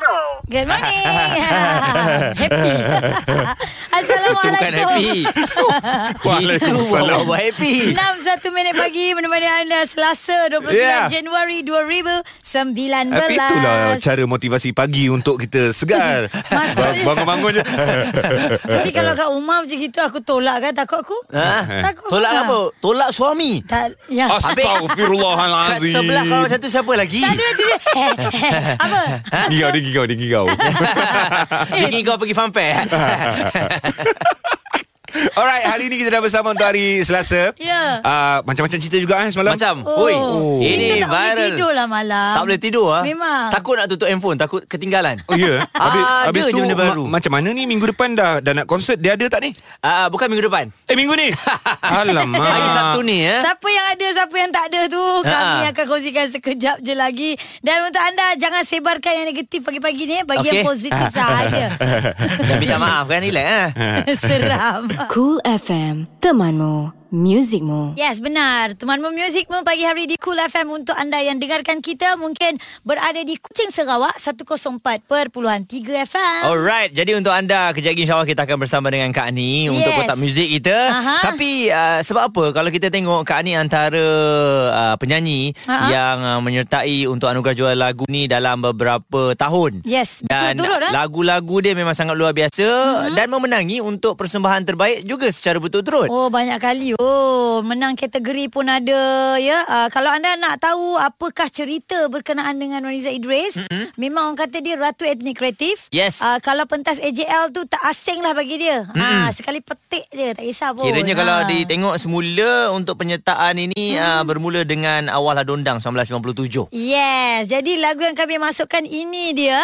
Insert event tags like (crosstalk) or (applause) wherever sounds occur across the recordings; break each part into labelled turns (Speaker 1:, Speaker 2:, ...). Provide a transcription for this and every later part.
Speaker 1: muzikmu.
Speaker 2: Good morning. (laughs) happy. (laughs) Assalamualaikum.
Speaker 3: Bukan happy (laughs)
Speaker 4: Waalaikumsalam.
Speaker 3: Itu happy
Speaker 2: 6 1 minit pagi menemani anda Selasa 29
Speaker 4: Yeah.
Speaker 2: Januari 2019.
Speaker 4: Tapi itulah cara motivasi pagi untuk kita segar. Bangun-bangun je.
Speaker 2: Tapi kalau kat rumah macam gitu aku tolak kan takut aku?
Speaker 3: ha?
Speaker 2: Takut
Speaker 3: Tolak apa? Tolak suami
Speaker 2: Tak, ya.
Speaker 3: Kat
Speaker 4: Astaghfirullahalazim.
Speaker 3: sebelah kau satu siapa lagi?
Speaker 2: Tak ada, tidak. Eh, eh, apa?
Speaker 4: Gigau dia gigau dia gigau.
Speaker 3: Gigi kau pergi fanfare (laughs)
Speaker 4: Alright, hari ni kita dah bersama untuk hari Selasa.
Speaker 2: Ya.
Speaker 4: Uh, macam-macam cerita juga eh semalam.
Speaker 3: Macam
Speaker 2: Oh.
Speaker 3: Oi
Speaker 2: Kita
Speaker 3: Ini
Speaker 2: tak boleh
Speaker 3: viral
Speaker 2: tidur lah malam.
Speaker 3: Tak boleh tidur ah.
Speaker 2: Memang.
Speaker 3: Takut nak tutup handphone Takut ketinggalan
Speaker 4: Oh ya. Yeah. Habis, habis tu
Speaker 3: benda baru.
Speaker 4: ma- macam mana ni minggu depan dah dah nak konsert dia ada tak ni?
Speaker 3: Ah, Bukan minggu depan
Speaker 4: Eh minggu ni. (laughs) Alamak.
Speaker 3: Hari Sabtu ni ya.
Speaker 2: Siapa yang ada Siapa yang tak ada tu Kami
Speaker 3: Ha.
Speaker 2: akan kongsikan sekejap je lagi Dan untuk anda Jangan sebarkan yang negatif pagi-pagi ni Bagi
Speaker 3: Okey.
Speaker 2: yang positif (laughs) sahaja
Speaker 3: Dan minta maaf kan Relax ah. (laughs)
Speaker 2: Seram
Speaker 1: Cool FM, temanmu, muzikmu.
Speaker 2: Yes benar Temanmu Muzikmu pagi hari di Cool FM Untuk anda yang dengarkan kita Mungkin berada di Kuching Sarawak 104.3 FM
Speaker 3: Alright, jadi untuk anda kejap lagi insyaAllah kita akan bersama dengan Kak Ani yes. untuk kotak muzik kita.
Speaker 2: Aha.
Speaker 3: Tapi uh, sebab apa kalau kita tengok Kak Ani antara uh, penyanyi
Speaker 2: Aha.
Speaker 3: yang uh, menyertai untuk anugerah juara lagu ni dalam beberapa tahun.
Speaker 2: Yes,
Speaker 3: Dan
Speaker 2: betul-betul, eh?
Speaker 3: lagu-lagu dia memang sangat luar biasa uh-huh. dan memenangi untuk persembahan terbaik juga secara betul-betul.
Speaker 2: Oh banyak kali Oh menang kategori pun ada ya. Uh, kalau anda nak tahu apakah cerita berkenaan dengan Noriza Idris, mm-hmm. memang orang kata dia ratu etnik kreatif.
Speaker 3: Yes.
Speaker 2: Uh, kalau pentas AJL tu tak asing lah bagi dia. Mm-hmm. Uh, sekali petik je tak kisah pun.
Speaker 3: Kiranya kalau
Speaker 2: Ah.
Speaker 3: ditengok semula untuk penyertaan ini hmm. uh, bermula dengan awal Hadondang 1997.
Speaker 2: Yes, jadi lagu yang kami masukkan ini dia.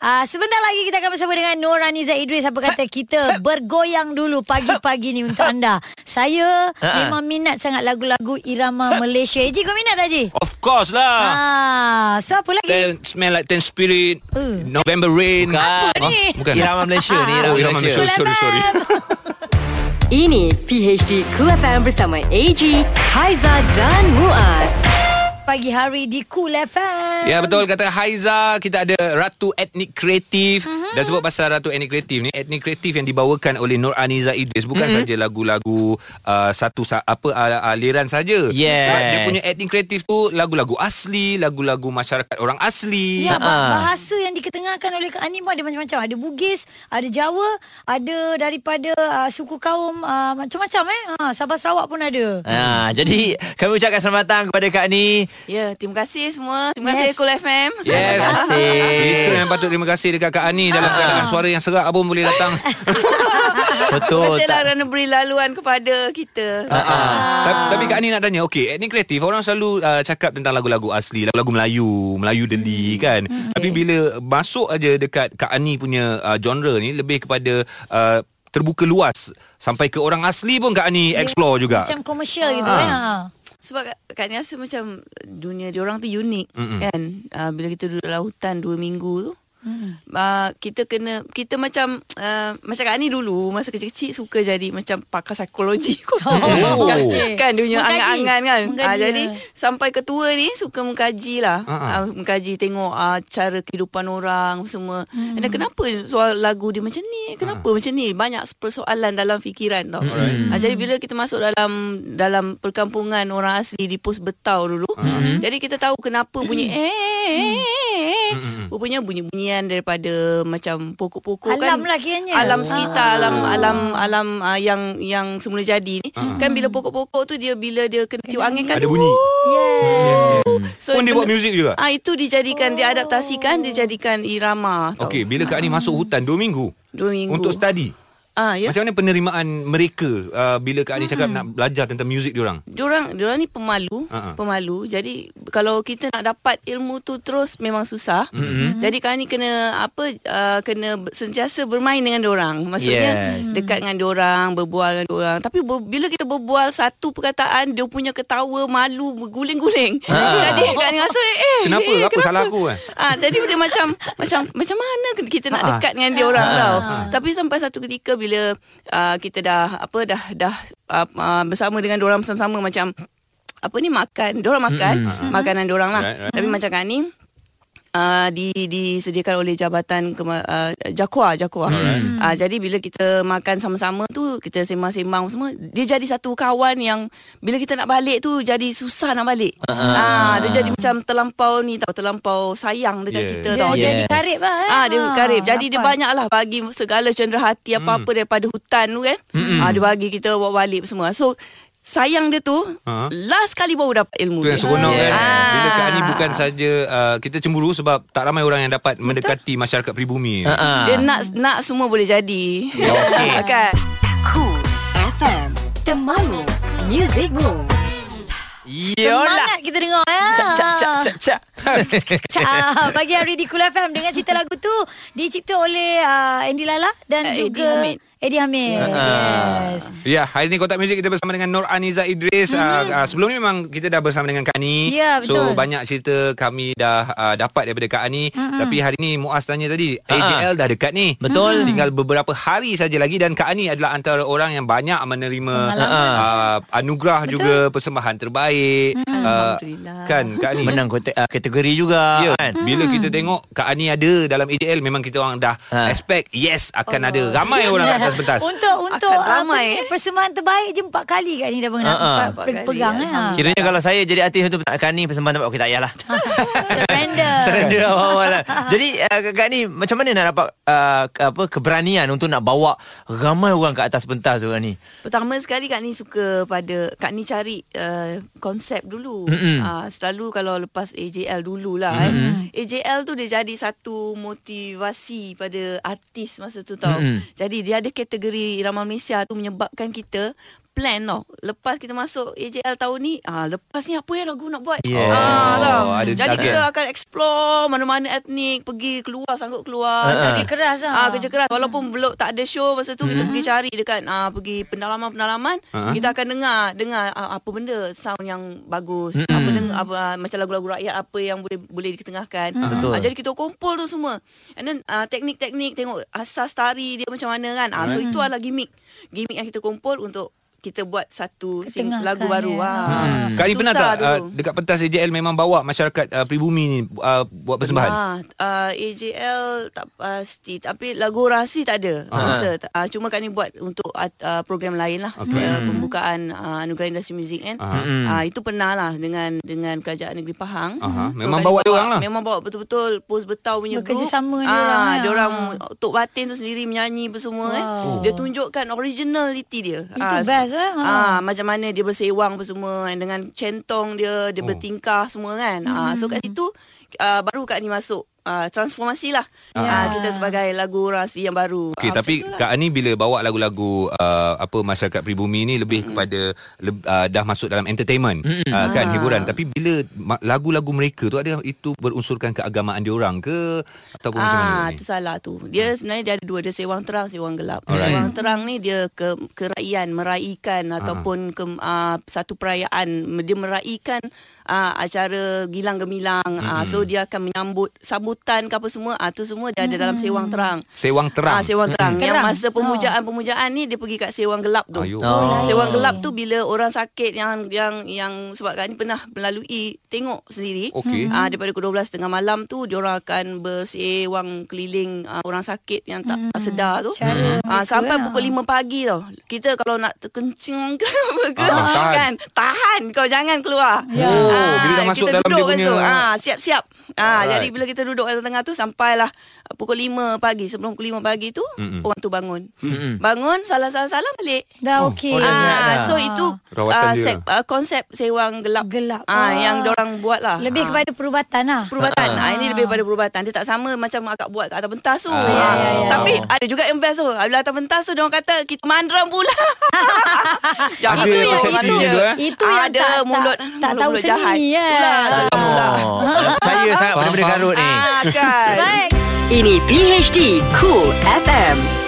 Speaker 2: Uh, sebentar lagi kita akan bersama dengan Nur Raniza Idris. Apa kata kita bergoyang dulu pagi-pagi ni untuk anda. Saya
Speaker 3: Ha-ha.
Speaker 2: memang minat sangat lagu-lagu irama (laughs) Malaysia. Eji, kau minat tak, Ji?
Speaker 4: Of course lah.
Speaker 2: Ah, so apa lagi?
Speaker 4: Ten, smell like ten spirit.
Speaker 2: Uh.
Speaker 4: November rain.
Speaker 3: Bukan.
Speaker 2: Apa ni?
Speaker 4: Ah, bukan.
Speaker 3: Irama Malaysia ni,
Speaker 4: Oh,
Speaker 3: Irama
Speaker 4: Irama
Speaker 3: Malaysia.
Speaker 4: Malaysia. Sorry, sorry. (laughs)
Speaker 1: Ini PHD Cool FM bersama AG, Haiza dan Muaz.
Speaker 2: Pagi hari di Cool FM.
Speaker 4: Ya betul kata Haiza kita ada Ratu Etnik Kreatif
Speaker 2: Mhm.
Speaker 4: uh-huh. dan sebab pasal Ratu Etnik Kreatif ni etnik kreatif yang dibawakan oleh Nur Aniza Idris bukan uh-huh. saja lagu-lagu uh, satu sa- apa uh, aliran saja.
Speaker 3: Yes.
Speaker 4: Dia punya etnik kreatif tu lagu-lagu asli, lagu-lagu masyarakat orang asli.
Speaker 2: Ya, bah- bahasa yang diketengahkan oleh Kak Ani pun ada macam-macam. Ada Bugis, ada Jawa, ada daripada uh, suku kaum uh, macam-macam eh. Ha, Sabah Sarawak pun ada.
Speaker 3: Ha, jadi kami ucapkan selamat datang kepada Kak Ni.
Speaker 5: Ya, terima kasih semua. Terima
Speaker 2: Yes.
Speaker 5: kasih Cool FM.
Speaker 4: Yes. (laughs)
Speaker 3: Terima kasih.
Speaker 4: Itu yang patut terima kasih dekat Kak Ani dalam keadaan suara yang serak pun boleh datang. (laughs)
Speaker 3: Betul.
Speaker 5: Terima kasih lah kerana beri laluan kepada kita.
Speaker 4: Ah. Tapi, tapi Kak Ani nak tanya Okay etnik kreatif Orang selalu uh, cakap tentang lagu-lagu asli Lagu-lagu Melayu Melayu deli kan Tapi bila masuk aja dekat Kak Ani punya uh, genre ni Lebih kepada uh, terbuka luas Sampai ke orang asli pun Kak Ani explore juga
Speaker 2: Macam komersial gitu
Speaker 4: Ah.
Speaker 2: eh.
Speaker 5: Sebab Kak- Ni rasa macam dunia diorang tu unik
Speaker 4: Mm-mm.
Speaker 5: kan. Uh, bila kita duduk dalam hutan dua minggu tu. Uh, kita kena kita macam uh, macam Kak Ni dulu masa kecil-kecil suka jadi macam pakar psikologi. (laughs)
Speaker 4: Oh.
Speaker 5: kan, kan dunia
Speaker 2: Mengkaji.
Speaker 5: angan-angan kan?
Speaker 2: Mengkaji,
Speaker 5: Ah, jadi
Speaker 2: ya.
Speaker 5: sampai ketua ni suka mengkaji lah.
Speaker 4: Ah, ah.
Speaker 5: uh, mengkaji tengok uh, cara kehidupan orang semua.
Speaker 2: Hmm.
Speaker 5: dan kenapa soal lagu dia macam ni? Kenapa macam ni? Banyak persoalan dalam fikiran tau.
Speaker 4: Alright.
Speaker 5: uh, jadi bila kita masuk dalam dalam perkampungan orang asli di pos betau dulu jadi kita tahu kenapa bunyi eh rupanya bunyi-bunyian daripada macam pokok-pokok kan
Speaker 2: Alam lah kiranya.
Speaker 5: alam sekitar
Speaker 2: Ah.
Speaker 5: alam alam alam uh, yang yang semula jadi ni kan bila pokok-pokok tu dia bila dia kena tiup angin kan
Speaker 4: Ada bunyi.
Speaker 2: Yeah.
Speaker 5: so
Speaker 4: Pun dia buat muzik juga
Speaker 5: Ah itu dijadikan diadaptasikan dijadikan irama tau.
Speaker 4: Okey, bila Kak Ani masuk hutan 2 minggu
Speaker 5: Dua minggu.
Speaker 4: Untuk study
Speaker 5: Ah ya.
Speaker 4: Macam mana penerimaan mereka uh, Bila Kak Ani cakap nak belajar tentang muzik diorang
Speaker 5: Diorang diorang ni pemalu,
Speaker 4: Ha-ha.
Speaker 5: pemalu. Jadi kalau kita nak dapat ilmu tu terus memang susah. Mm-hmm. Jadi Kak Ani kena apa uh, kena sentiasa bermain dengan orang. Maksudnya
Speaker 3: Yes.
Speaker 5: dekat dengan orang, berbual dengan orang. Tapi ber, bila kita berbual satu perkataan dia punya ketawa malu berguling-guling. Jadi Kak Ani rasa eh
Speaker 4: Kenapa?
Speaker 5: eh,
Speaker 4: Apa salah aku, kan?
Speaker 5: Ah jadi dia macam macam macam mana kita nak dekat dengan dia orang tau. Tapi sampai satu ketika bila uh, kita dah apa dah dah uh, uh, bersama dengan orang bersama-sama macam apa ni makan, orang makan, makanan dia orang lah.
Speaker 4: Right, right.
Speaker 5: Tapi macam kan ni Uh, di disediakan oleh jabatan kema, uh, Jakwa Jakwa. Uh, jadi bila kita makan sama-sama tu kita sembang-sembang semua dia jadi satu kawan yang bila kita nak balik tu jadi susah nak balik. Ah uh, dia jadi macam terlampau ni tau terlampau sayang dekat
Speaker 4: Yeah.
Speaker 5: kita
Speaker 2: Dia
Speaker 5: tau.
Speaker 3: Yes.
Speaker 2: jadi karib lah. eh.
Speaker 5: Ah dia karib. Jadi dia
Speaker 2: dapat.
Speaker 5: banyak lah bagi segala cenderar hati apa-apa daripada hutan tu kan. Ah dia bagi kita bawa balik semua. So sayang dia tu
Speaker 4: Ha.
Speaker 5: last kali baru dapat ilmu
Speaker 4: Tu yang
Speaker 5: dia.
Speaker 4: seronok kan
Speaker 5: Ah.
Speaker 4: Bila Kak Ani bukan saja uh, Kita cemburu sebab Tak ramai orang yang dapat Mendekati masyarakat pribumi
Speaker 3: Ha, ha.
Speaker 5: Dia nak nak semua boleh jadi.
Speaker 3: Okey. (laughs)
Speaker 5: kan?
Speaker 1: Cool FM Temanmu Music Rules
Speaker 3: Yolah.
Speaker 2: Semangat kita dengar ya.
Speaker 3: Cak cak cak cak cak. (laughs)
Speaker 2: Cak, ah, pagi hari di Kul FM dengan cerita lagu tu dicipta oleh uh, Andy Lala dan
Speaker 5: Uh, Eddie
Speaker 2: juga
Speaker 5: Hamid.
Speaker 2: Eddie Hamid. Yes.
Speaker 4: Ya, hari ni Kotak Muzik kita bersama dengan Nur Aniza Idris. Mm. Uh, uh, sebelum ni memang kita dah bersama dengan Kak Ani. So
Speaker 2: betul.
Speaker 4: banyak cerita kami dah uh, dapat daripada Kak Ani. Mm-hmm. Tapi hari ni Muaz tanya tadi, AJL dah dekat ni.
Speaker 3: Betul.
Speaker 4: Tinggal beberapa hari saja lagi dan Kak Ani adalah antara orang yang banyak menerima uh, anugerah
Speaker 2: Betul.
Speaker 4: juga persembahan terbaik. Uh,
Speaker 5: Alhamdulillah.
Speaker 4: kan Kak Ani?
Speaker 3: Menang kote- uh, kategori juga
Speaker 4: Ya,
Speaker 3: kan.
Speaker 4: bila kita tengok Kak Ani ada dalam AJL memang kita orang dah
Speaker 3: Ha.
Speaker 4: expect yes akan ada ramai orang (laughs) atas pentas.
Speaker 2: Untuk untuk
Speaker 5: Akan ramai,
Speaker 2: ni
Speaker 5: eh.
Speaker 2: persembahan terbaik je empat kali kat ni dah pernah pe-
Speaker 5: Empat kali,
Speaker 2: pegang eh. ha.
Speaker 3: Kiranya kalau saya jadi artis tu Kak Ni persembahan tempat Okey tak payahlah (laughs)
Speaker 2: Surrender.
Speaker 3: Surrender awal-awal lah Jadi uh, Kak Ni Macam mana nak dapat uh, apa Keberanian Untuk nak bawa Ramai orang kat atas pentas tu Kak Ni
Speaker 5: Pertama sekali Kak Ni suka pada Kak Ni cari uh, konsep dulu.
Speaker 3: Mm-mm.
Speaker 5: Uh, selalu kalau lepas AJL dululah mm AJL tu dia jadi satu motivasi pada artis masa tu tau.
Speaker 3: Mm-mm.
Speaker 5: Jadi dia ada kategori Irama Malaysia tu menyebabkan kita plan tau. Lepas kita masuk AJL tahun ni, ah lepas ni apa yang lagu nak buat?
Speaker 3: Yes.
Speaker 5: Ah, tau.
Speaker 4: Oh, ada
Speaker 5: Jadi
Speaker 4: target.
Speaker 5: kita akan explore mana-mana etnik, pergi keluar sanggup keluar.
Speaker 3: Ha, ha.
Speaker 5: Jadi
Speaker 2: Keras lah.
Speaker 5: Ah kerja keras walaupun belum tak ada show masa tu kita pergi cari dekat ah pergi pendalaman-pendalaman
Speaker 4: Ha.
Speaker 5: kita akan dengar dengar ah, apa benda sound yang bagus apa dengar apa ah, macam lagu-lagu rakyat apa yang boleh boleh diketengahkan
Speaker 3: Betul.
Speaker 5: Ah, jadi kita kumpul tu semua and then ah, teknik-teknik tengok asas tari dia macam mana kan ah, so itu adalah gimmick gimmick yang kita kumpul untuk kita buat satu sing, lagu baru
Speaker 2: ya.
Speaker 5: ah.
Speaker 4: Kak Ani pernah tak uh, dekat pentas AJL memang bawa masyarakat uh, pribumi ni uh, buat persembahan?
Speaker 5: Ah, uh, AJL tak pasti tapi lagu orasi tak ada.
Speaker 4: Ah.
Speaker 5: Rasa uh, cuma kami buat untuk uh, program lain lah okay. uh, pembukaan uh, anugerah industri muzik kan.
Speaker 4: Ah.
Speaker 5: Uh, itu pernah lah dengan dengan kerajaan negeri Pahang.
Speaker 4: Aha, memang
Speaker 5: kami
Speaker 4: bawa dia orang lah.
Speaker 5: Memang bawa betul-betul pos betau punya group.
Speaker 2: Bekerjasama dia
Speaker 5: Ah,
Speaker 2: orang, ya.
Speaker 5: dia orang Tok Batin tu sendiri menyanyi apa semua kan. Dia tunjukkan originality dia.
Speaker 2: Itu
Speaker 5: Ah,
Speaker 2: best, eh? Ha.
Speaker 5: Ah, macam mana dia bersewang apa semua kan, dengan centong dia, dia
Speaker 4: Oh.
Speaker 5: bertingkah semua kan. Ah, so kat situ uh, baru Kak Ni masuk uh, transformasi lah.
Speaker 2: Ya.
Speaker 5: Ah, kita sebagai lagu rasi yang baru.
Speaker 4: Okey,
Speaker 5: Ah,
Speaker 4: tapi
Speaker 5: lah.
Speaker 4: Kak Ani bila bawa lagu-lagu uh, apa masyarakat pribumi ni lebih mm. kepada le- uh, dah masuk dalam entertainment mm. uh, kan
Speaker 5: Ah.
Speaker 4: hiburan tapi bila ma- lagu-lagu mereka tu ada itu berunsurkan keagamaan diorang ke ataupun macam mana
Speaker 5: Ah,
Speaker 4: ni?
Speaker 5: tu salah tu. Dia sebenarnya dia ada dua, dia sewang terang, sewang gelap.
Speaker 4: Alright.
Speaker 5: Sewang terang ni dia ke keraian, meraikan ataupun ke uh, satu perayaan, dia meraikan uh, acara gilang gemilang. Uh, so dia akan menyambut sambutan ke apa semua, ah tu semua dia ada dalam sewang terang.
Speaker 4: Sewang terang.
Speaker 5: Ah, sewang terang. Yang
Speaker 2: Terang.
Speaker 5: masa pemujaan-pemujaan ni dia pergi kat sewang gelap tu.
Speaker 4: Ayuh.
Speaker 3: Oh.
Speaker 5: Sewang gelap tu bila orang sakit yang yang yang sebab kan ni pernah melalui tengok sendiri.
Speaker 4: Okey.
Speaker 5: Ah daripada pukul 12 tengah malam tu diorang akan bersewang keliling ah, orang sakit yang tak hmm. sedar tu.
Speaker 2: Cara
Speaker 5: Ah sampai
Speaker 2: lah.
Speaker 5: pukul 5 pagi tau. Kita kalau nak terkencing ke apa ke
Speaker 4: Ah, tahan. (laughs)
Speaker 5: kan tahan kau jangan keluar.
Speaker 4: Oh, bila dah masuk
Speaker 5: kita
Speaker 4: dalam
Speaker 5: duduk
Speaker 4: dia punya-
Speaker 5: situ. Ah siap-siap. Ah
Speaker 4: Alright.
Speaker 5: jadi bila kita duduk tengah tu sampailah uh, pukul 5 pagi. Sebelum pukul 5 pagi tu
Speaker 4: Mm-mm.
Speaker 5: orang tu bangun.
Speaker 3: Mm-mm.
Speaker 5: Bangun salam-salam-salam balik.
Speaker 2: Dah
Speaker 3: Oh,
Speaker 2: okey.
Speaker 3: oh.
Speaker 5: Ah, so itu
Speaker 4: Rawatan
Speaker 5: uh,
Speaker 4: dia.
Speaker 5: sek, uh, konsep sewang gelap.
Speaker 2: Gelap.
Speaker 5: Ah,
Speaker 2: Ah.
Speaker 5: yang orang buat lah.
Speaker 2: Lebih
Speaker 5: Ah.
Speaker 2: kepada perubatan lah.
Speaker 5: perubatan. Ah. ini lebih pada perubatan. Dia tak sama macam akak buat kat atas pentas tu.
Speaker 4: Ah.
Speaker 2: Ya, ya, ya.
Speaker 5: Tapi ada juga yang best tu. Bila atas pentas tu dia orang kata kita mandram pula. (laughs) Jangan
Speaker 4: Ada
Speaker 5: tu yang itu.
Speaker 4: juga, eh?
Speaker 2: Itu yang
Speaker 5: ada
Speaker 2: tak,
Speaker 5: mulut
Speaker 2: tak, tak
Speaker 5: mulut-
Speaker 2: tahu
Speaker 5: mulut
Speaker 2: seni
Speaker 5: jahat.
Speaker 2: ya.
Speaker 5: Itulah.
Speaker 3: Oh, percaya sangat pada benda karut ni.
Speaker 5: Ah, kan.
Speaker 2: Baik.
Speaker 1: Ini PHD Cool FM.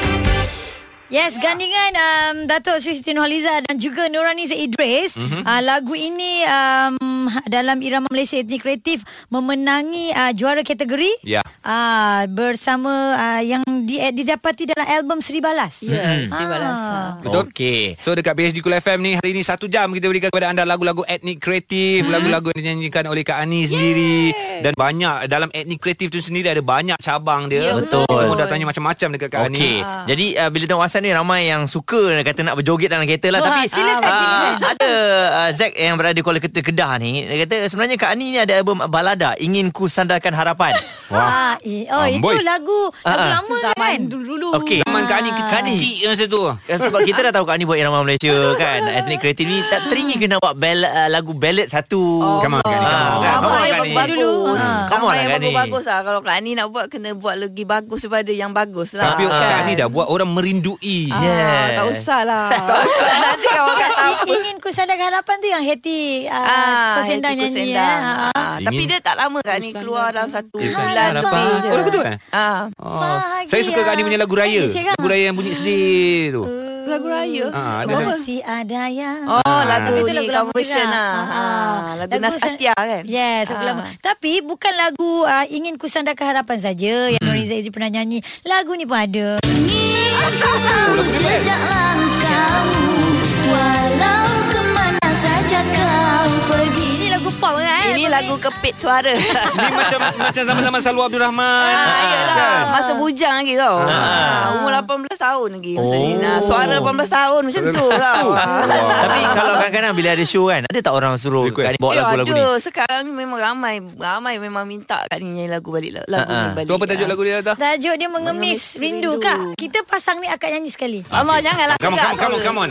Speaker 2: Yes, gandingan um, Datuk Sri Siti Nurhaliza dan juga Nuraniza Idris. Mm-hmm. Uh, lagu ini um, dalam irama Malaysia Etnik Kreatif memenangi uh, juara kategori.
Speaker 4: Ya.
Speaker 2: Uh, bersama uh, yang di, eh, didapati dalam album Seri Balas.
Speaker 5: Ya, Sri Balasa.
Speaker 4: Betul?
Speaker 3: Okey.
Speaker 4: So dekat PHD Cool FM ni hari ni satu jam kita berikan kepada anda lagu-lagu etnik kreatif,
Speaker 2: Hmm.
Speaker 4: lagu-lagu yang dinyanyikan oleh Kak Ani sendiri dan banyak dalam etnik kreatif tu sendiri ada banyak cabang dia.
Speaker 5: Ya,
Speaker 3: betul.
Speaker 4: Oh, dah tanya macam-macam dekat Kak Ani.
Speaker 3: Okey. Jadi uh, bila tengok Hasan ni ramai yang suka kata nak berjoget dalam kereta lah
Speaker 2: Wah,
Speaker 3: tapi
Speaker 2: silakan,
Speaker 3: uh,
Speaker 2: silakan. (laughs)
Speaker 3: ada uh, Zack yang berada di Kuala Kedah ni dia kata sebenarnya Kak Ani ni ada album balada Ingin Ku Sandarkan Harapan.
Speaker 2: Wah. eh, oh,
Speaker 4: Amboi.
Speaker 2: itu lagu lagu
Speaker 3: Ah, ah.
Speaker 2: lama
Speaker 5: Zaman
Speaker 2: kan?
Speaker 5: dulu-dulu.
Speaker 3: Okey.
Speaker 4: Zaman Kak Ani kecil masa tu.
Speaker 3: Kan sebab kita dah tahu Kak Ani buat irama Malaysia kan (laughs) Etnik kreatif ni Tak teringin ke nak buat ballad, uh, lagu ballad satu
Speaker 4: Come on, Kak Ani, come on.
Speaker 3: Ah,
Speaker 4: Come
Speaker 3: come
Speaker 5: Ramai
Speaker 3: on,
Speaker 5: yang
Speaker 3: Kak Ani.
Speaker 5: bagus-bagus.
Speaker 3: Ah. Come on
Speaker 5: Ramai
Speaker 3: lah,
Speaker 5: yang
Speaker 3: Kak Ani.
Speaker 5: bagus-bagus lah. Kalau Kak Ani nak buat, kena buat lagi bagus daripada yang bagus lah.
Speaker 4: Tapi
Speaker 3: Ah.
Speaker 4: Kak Ani dah buat orang merindui.
Speaker 5: Ah,
Speaker 3: Yeah.
Speaker 5: tak usah lah. (laughs) (laughs) Nanti kawan kata
Speaker 2: I- Ingin ku sandarkan harapan tu yang uh,
Speaker 5: Ah,
Speaker 2: Kosendang
Speaker 5: Hetty
Speaker 2: nyanyi eh. Ah.
Speaker 5: Ah, tapi
Speaker 4: Ingin-
Speaker 5: dia tak lama Kak Ni keluar dalam satu bulan
Speaker 4: harapan.
Speaker 5: je.
Speaker 4: Oh, lagu tu eh?
Speaker 5: Ah,
Speaker 4: Oh.
Speaker 2: Bahagia.
Speaker 4: Saya suka Kak Ani punya lagu raya.
Speaker 2: Sekarang.
Speaker 4: Lagu raya yang bunyi sedih tu.
Speaker 5: lagu raya.
Speaker 4: Ah, ada
Speaker 5: Lagu?
Speaker 2: Masih ada yang
Speaker 5: Oh,
Speaker 4: Ah.
Speaker 5: lagu
Speaker 2: Itu
Speaker 5: ni
Speaker 2: lagu lama
Speaker 5: version lah.
Speaker 2: Ah,
Speaker 5: Ah, lagu Nas
Speaker 2: san-
Speaker 5: Atia kan?
Speaker 2: Yes, lagu
Speaker 5: Ah.
Speaker 2: lama. Tapi bukan lagu uh, Ingin Ku Sandarkan Harapan saja yang. Nuriza Izzi pernah nyanyi. Lagu ni pun ada.
Speaker 6: Jejak langkahmu Walau kemana saja kau
Speaker 2: lagu pop kan?
Speaker 5: Ini lagu kepit suara. (laughs)
Speaker 4: Ni macam macam zaman-zaman Salwa Abdul Rahman.
Speaker 5: Ah, yelah.
Speaker 4: Kan?
Speaker 5: Masa bujang lagi tau. Ah. Umur 18 tahun lagi masa ni. Nah, suara 18 tahun macam tu tau. (laughs)
Speaker 3: Tapi (laughs) kalau kadang-kadang bila ada show kan Ada tak orang suruh
Speaker 4: Request.
Speaker 3: Kak Ani bawa
Speaker 5: Ya,
Speaker 3: lagu-lagu ni
Speaker 5: ada. Sekarang ni memang ramai. Ramai memang minta Kak ni nyanyi lagu balik. Lagu
Speaker 3: Ah, ah.
Speaker 5: ni balik.
Speaker 4: Tu apa tajuk lagu dia Tata?
Speaker 2: Tajuk dia mengemis
Speaker 5: Mengemis
Speaker 2: rindu.
Speaker 5: rindu.
Speaker 2: Kak, kita pasang ni akak nyanyi sekali.
Speaker 5: Allah janganlah
Speaker 4: Come on,
Speaker 5: tegak
Speaker 4: come on, come on,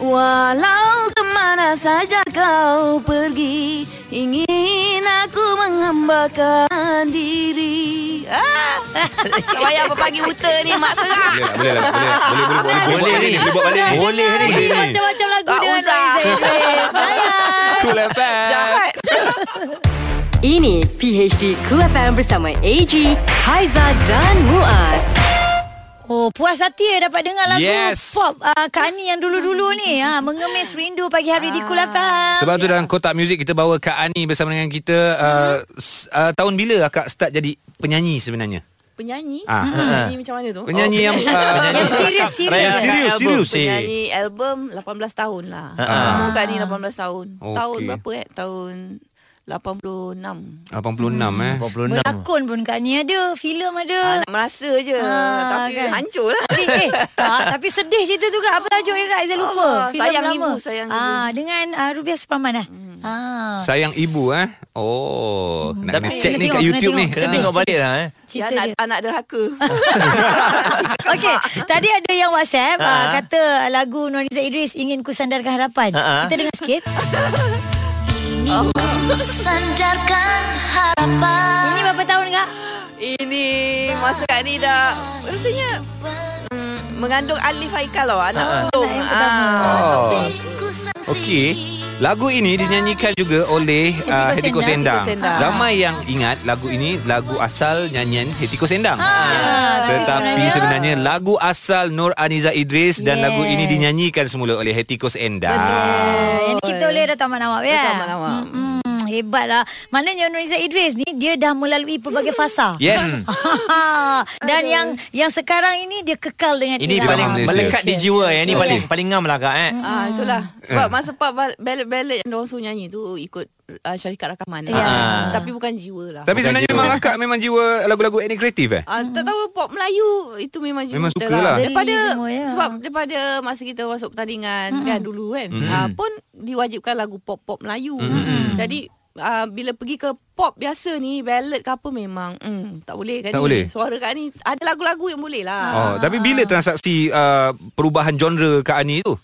Speaker 5: Walau kemana saja kau pergi Ingin aku menghambakan diri ah. (laughs) Tak payah apa pagi buta ni Mak serah
Speaker 4: Boleh lah, boleh lah. Boleh, boleh, boleh, boleh, boleh,
Speaker 3: Boleh
Speaker 4: boleh,
Speaker 3: ni.
Speaker 4: boleh buat balik ni.
Speaker 3: Boleh ni.
Speaker 4: Boleh.
Speaker 2: Macam-macam lagu
Speaker 5: Tak
Speaker 2: dengan
Speaker 5: usah.
Speaker 2: Nuriza Idris. Sayang.
Speaker 4: Cool FM.
Speaker 5: Jahat
Speaker 1: Ini PHD Cool FM bersama AG, Haiza dan Muaz.
Speaker 2: Oh, puas hati ya dapat dengar lagu
Speaker 4: Yes.
Speaker 2: pop uh, Kak Ani yang dulu-dulu ni. Ha, mengemis rindu pagi hari di Kul FM.
Speaker 4: Sebab tu dalam kotak muzik kita bawa Kak Ani bersama dengan kita uh, s- uh, tahun bila Kak start jadi penyanyi sebenarnya?
Speaker 5: Penyanyi
Speaker 4: Ah.
Speaker 5: Penyanyi macam mana tu
Speaker 4: Penyanyi
Speaker 5: Oh,
Speaker 4: yang uh,
Speaker 2: Yang serius, serius.
Speaker 3: Raya
Speaker 4: serius,
Speaker 3: album.
Speaker 4: serius.
Speaker 5: Penyanyi album 18 tahun lah
Speaker 3: Ah.
Speaker 5: Kak ni 18 tahun
Speaker 4: Okey.
Speaker 5: Tahun berapa eh Tahun 86
Speaker 4: 86 eh.
Speaker 3: 46
Speaker 2: Berlakon pun Kak Ni ada, filem ada.
Speaker 5: ah, Nak merasa je
Speaker 2: Ah,
Speaker 5: Tapi
Speaker 2: kan.
Speaker 5: hancur lah
Speaker 2: Tapi eh tak, tapi sedih cerita tu Kak. Apa tajuk dia Kak? Saya lupa.
Speaker 5: Ah,
Speaker 2: Filem
Speaker 5: Sayang
Speaker 2: lama.
Speaker 5: Ibu, Sayang Ibu.
Speaker 2: Ah dengan uh, Rubiah Suparman eh. Ah.
Speaker 4: Sayang ibu eh. Oh, nak kena
Speaker 3: Tapi-
Speaker 4: check
Speaker 2: Kena
Speaker 4: ni kat YouTube ni.
Speaker 3: Kena tengok balik lah eh
Speaker 5: Ya,
Speaker 2: Cerita
Speaker 5: anak,
Speaker 2: dia.
Speaker 5: anak derhaka (laughs)
Speaker 2: Okey, tadi ada yang WhatsApp uh,
Speaker 3: Ah.
Speaker 2: kata lagu Nuriza Idris ingin ku sandarkan harapan.
Speaker 3: Ah, ah.
Speaker 2: Kita dengar sikit. (laughs)
Speaker 6: Sandarkan harapan
Speaker 2: Ini berapa tahun Kak?
Speaker 5: Ini masa Kak ni dah Rasanya mm, Mengandung Alif Haikal tau Anak sulung
Speaker 2: anak yang pertama.
Speaker 4: Oh. Okey. Lagu ini dinyanyikan juga oleh uh, Hetiko. Sendang.
Speaker 5: Koesendang.
Speaker 4: Ramai yang ingat lagu ini lagu asal nyanyian Hetiko Sendang.
Speaker 2: Ah, tapi
Speaker 4: Tetapi sebenarnya lagu asal Nur Aniza Idris dan
Speaker 2: Yeah.
Speaker 4: lagu ini dinyanyikan semula oleh Hetiko Sendang.
Speaker 2: Yang dicipta oleh Dato' Ahmad Nawab ya.
Speaker 5: Dato' Ahmad Nawab.
Speaker 2: Hmm, hebatlah. Maknanya Nuriza Idris ni dia dah melalui pelbagai fasa.
Speaker 4: Yes. (laughs)
Speaker 2: Dan yang yang sekarang ini dia kekal dengan
Speaker 3: Ini
Speaker 2: irama
Speaker 3: paling
Speaker 4: Malaysia.
Speaker 3: melekat di jiwa Yang ni paling paling ngam lah Kak eh
Speaker 5: Ah itulah sebab masa part bal- ballad-ballad yang diorang suruh nyanyi tu ikut uh, syarikat rakaman.
Speaker 2: Ya.
Speaker 5: Ah. Tapi bukan jiwa lah.
Speaker 4: Tapi sebenarnya
Speaker 3: jiwa.
Speaker 4: memang akak memang jiwa lagu-lagu etnik kreatif eh?
Speaker 5: Ah, tak tahu pop Melayu itu memang jiwa
Speaker 4: Memang suka lah.
Speaker 5: Daripada
Speaker 2: Dari semua, ya.
Speaker 5: sebab daripada masa kita masuk pertandingan kan dulu kan. Ah, pun diwajibkan lagu pop-pop Melayu. Jadi uh, bila pergi ke pop biasa ni ballad ke apa memang mm, tak boleh kan
Speaker 4: Tak
Speaker 5: ni.
Speaker 4: boleh?
Speaker 5: Suara Kak Ani ada lagu-lagu yang boleh lah.
Speaker 4: Oh, tapi bila transaksi uh, perubahan genre Kak Ani tu?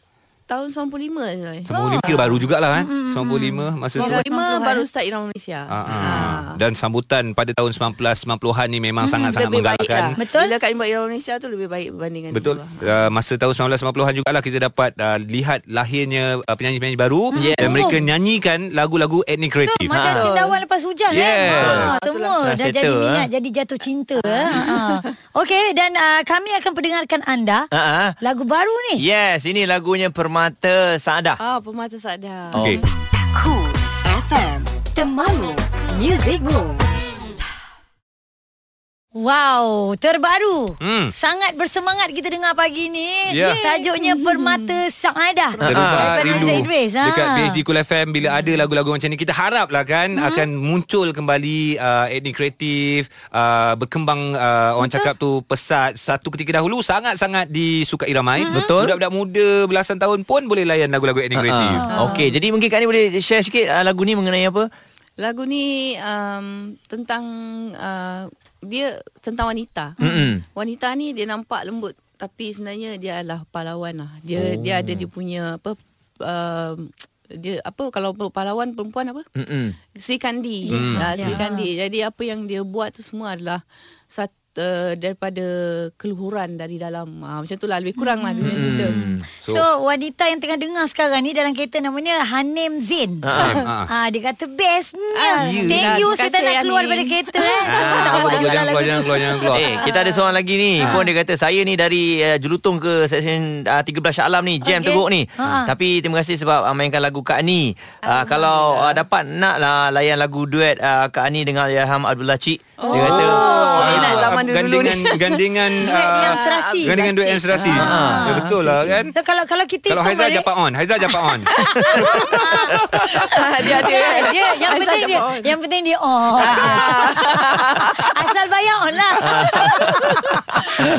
Speaker 5: Tahun 95 je.
Speaker 4: 95 kira baru jugalah kan. 95 masa tu.
Speaker 5: 95 baru start Irama Malaysia.
Speaker 4: Ah, ah. Dan sambutan pada tahun 1990-an ni memang sangat-sangat
Speaker 5: lebih baik
Speaker 4: menggalakkan.
Speaker 5: lah.
Speaker 2: Betul.
Speaker 5: Bila Ani buat Irama Malaysia tu lebih baik berbandingkan
Speaker 4: Betul.
Speaker 5: dulu.
Speaker 4: Uh, masa tahun 1990-an jugalah kita dapat uh, lihat lahirnya uh, penyanyi-penyanyi baru
Speaker 3: Yes.
Speaker 4: dan mereka nyanyikan lagu-lagu etnik
Speaker 2: Betul,
Speaker 4: kreatif.
Speaker 2: macam
Speaker 3: Ha.
Speaker 2: cendawan lepas hujan
Speaker 4: Yes.
Speaker 2: eh. Ha,
Speaker 5: Betul
Speaker 2: semua
Speaker 3: lah.
Speaker 2: dah
Speaker 3: Settle,
Speaker 2: jadi minat, jadi jatuh cinta. Ha. Okey dan uh, kami akan perdengarkan anda
Speaker 3: Ha, ha.
Speaker 2: lagu baru ni.
Speaker 3: Yes, ini lagunya Permata Saadah.
Speaker 5: Ah, pemata sadar.
Speaker 4: Okey.
Speaker 1: Cool FM Temanmu Music Moves
Speaker 2: Wow, terbaru.
Speaker 4: Hmm.
Speaker 2: Sangat bersemangat kita dengar pagi ni.
Speaker 4: Ya.
Speaker 2: Tajuknya Permata Saadah.
Speaker 4: Rindu
Speaker 2: Idris. Ha.
Speaker 4: Dekat PhD Cool FM Bila ada lagu-lagu macam ni Kita harap lah kan
Speaker 2: Hmm.
Speaker 4: Akan muncul kembali uh, Etnik kreatif uh, Berkembang uh, Orang cakap tu Pesat Satu ketika dahulu Sangat-sangat disukai ramai
Speaker 2: Hmm.
Speaker 3: Betul.
Speaker 4: Budak-budak muda Belasan tahun pun Boleh layan lagu-lagu etnik kreatif
Speaker 3: Ah. Okey, jadi mungkin Kak Ni boleh share sikit uh, lagu ni mengenai apa?
Speaker 5: Lagu ni um, tentang uh, dia tentang wanita.
Speaker 3: Mm-mm.
Speaker 5: Wanita ni dia nampak lembut tapi sebenarnya dia adalah pahlawan lah. Dia oh. dia ada dia punya apa uh, dia apa kalau pahlawan perempuan apa?
Speaker 3: Mm-mm.
Speaker 5: Sri Kandi.
Speaker 4: Hmm.
Speaker 5: Hmm. Sri
Speaker 2: Ya.
Speaker 5: Kandi. Jadi apa yang dia buat tu semua adalah sat, uh, daripada keluhuran dari dalam. Uh, macam tu lah lebih kurang lah dunia cerita.
Speaker 3: Hmm.
Speaker 2: So, so wanita yang tengah dengar sekarang ni dalam kereta namanya Hanim Zain.
Speaker 4: Ah. (laughs)
Speaker 2: Ah, dia kata bestnya.
Speaker 5: Ah,
Speaker 2: Thank
Speaker 5: ya.
Speaker 2: you saya tak nak keluar daripada kereta (laughs) eh. Tak
Speaker 4: Ah,
Speaker 2: awak
Speaker 4: keluar, jangan
Speaker 2: lagu
Speaker 4: keluar, jangan keluar, jangan keluar.
Speaker 3: Eh, kita ada seorang lagi ni pun dia kata saya ni dari uh, Jelutong ke seksyen uh, 13 Shah Alam ni, jam
Speaker 2: Okey.
Speaker 3: teruk ni.
Speaker 2: Ha.
Speaker 3: Tapi terima kasih sebab uh, mainkan lagu Kak Ani. Uh, kalau uh, dapat nak lah layan lagu duet uh, Kak Ani dengan Ilham Abdullah Cik. Dia kata
Speaker 5: Oh,
Speaker 3: ah,
Speaker 5: dia nak zaman dulu-dulu
Speaker 4: gandengan,
Speaker 5: ni.
Speaker 4: Gandengan (laughs)
Speaker 2: Duet
Speaker 4: ah,
Speaker 2: yang serasi.
Speaker 4: Gandengan duet yang serasi ya, Betul lah kan
Speaker 2: So, kalau kalau kita
Speaker 4: Kalau Haizal
Speaker 2: balik-
Speaker 4: japat on Haizal japat on (laughs)
Speaker 5: dia ada.
Speaker 2: dia, dia yang
Speaker 5: Aizal
Speaker 2: penting dia
Speaker 5: dapat on.
Speaker 2: yang penting dia on. (laughs) Asal bayar on lah.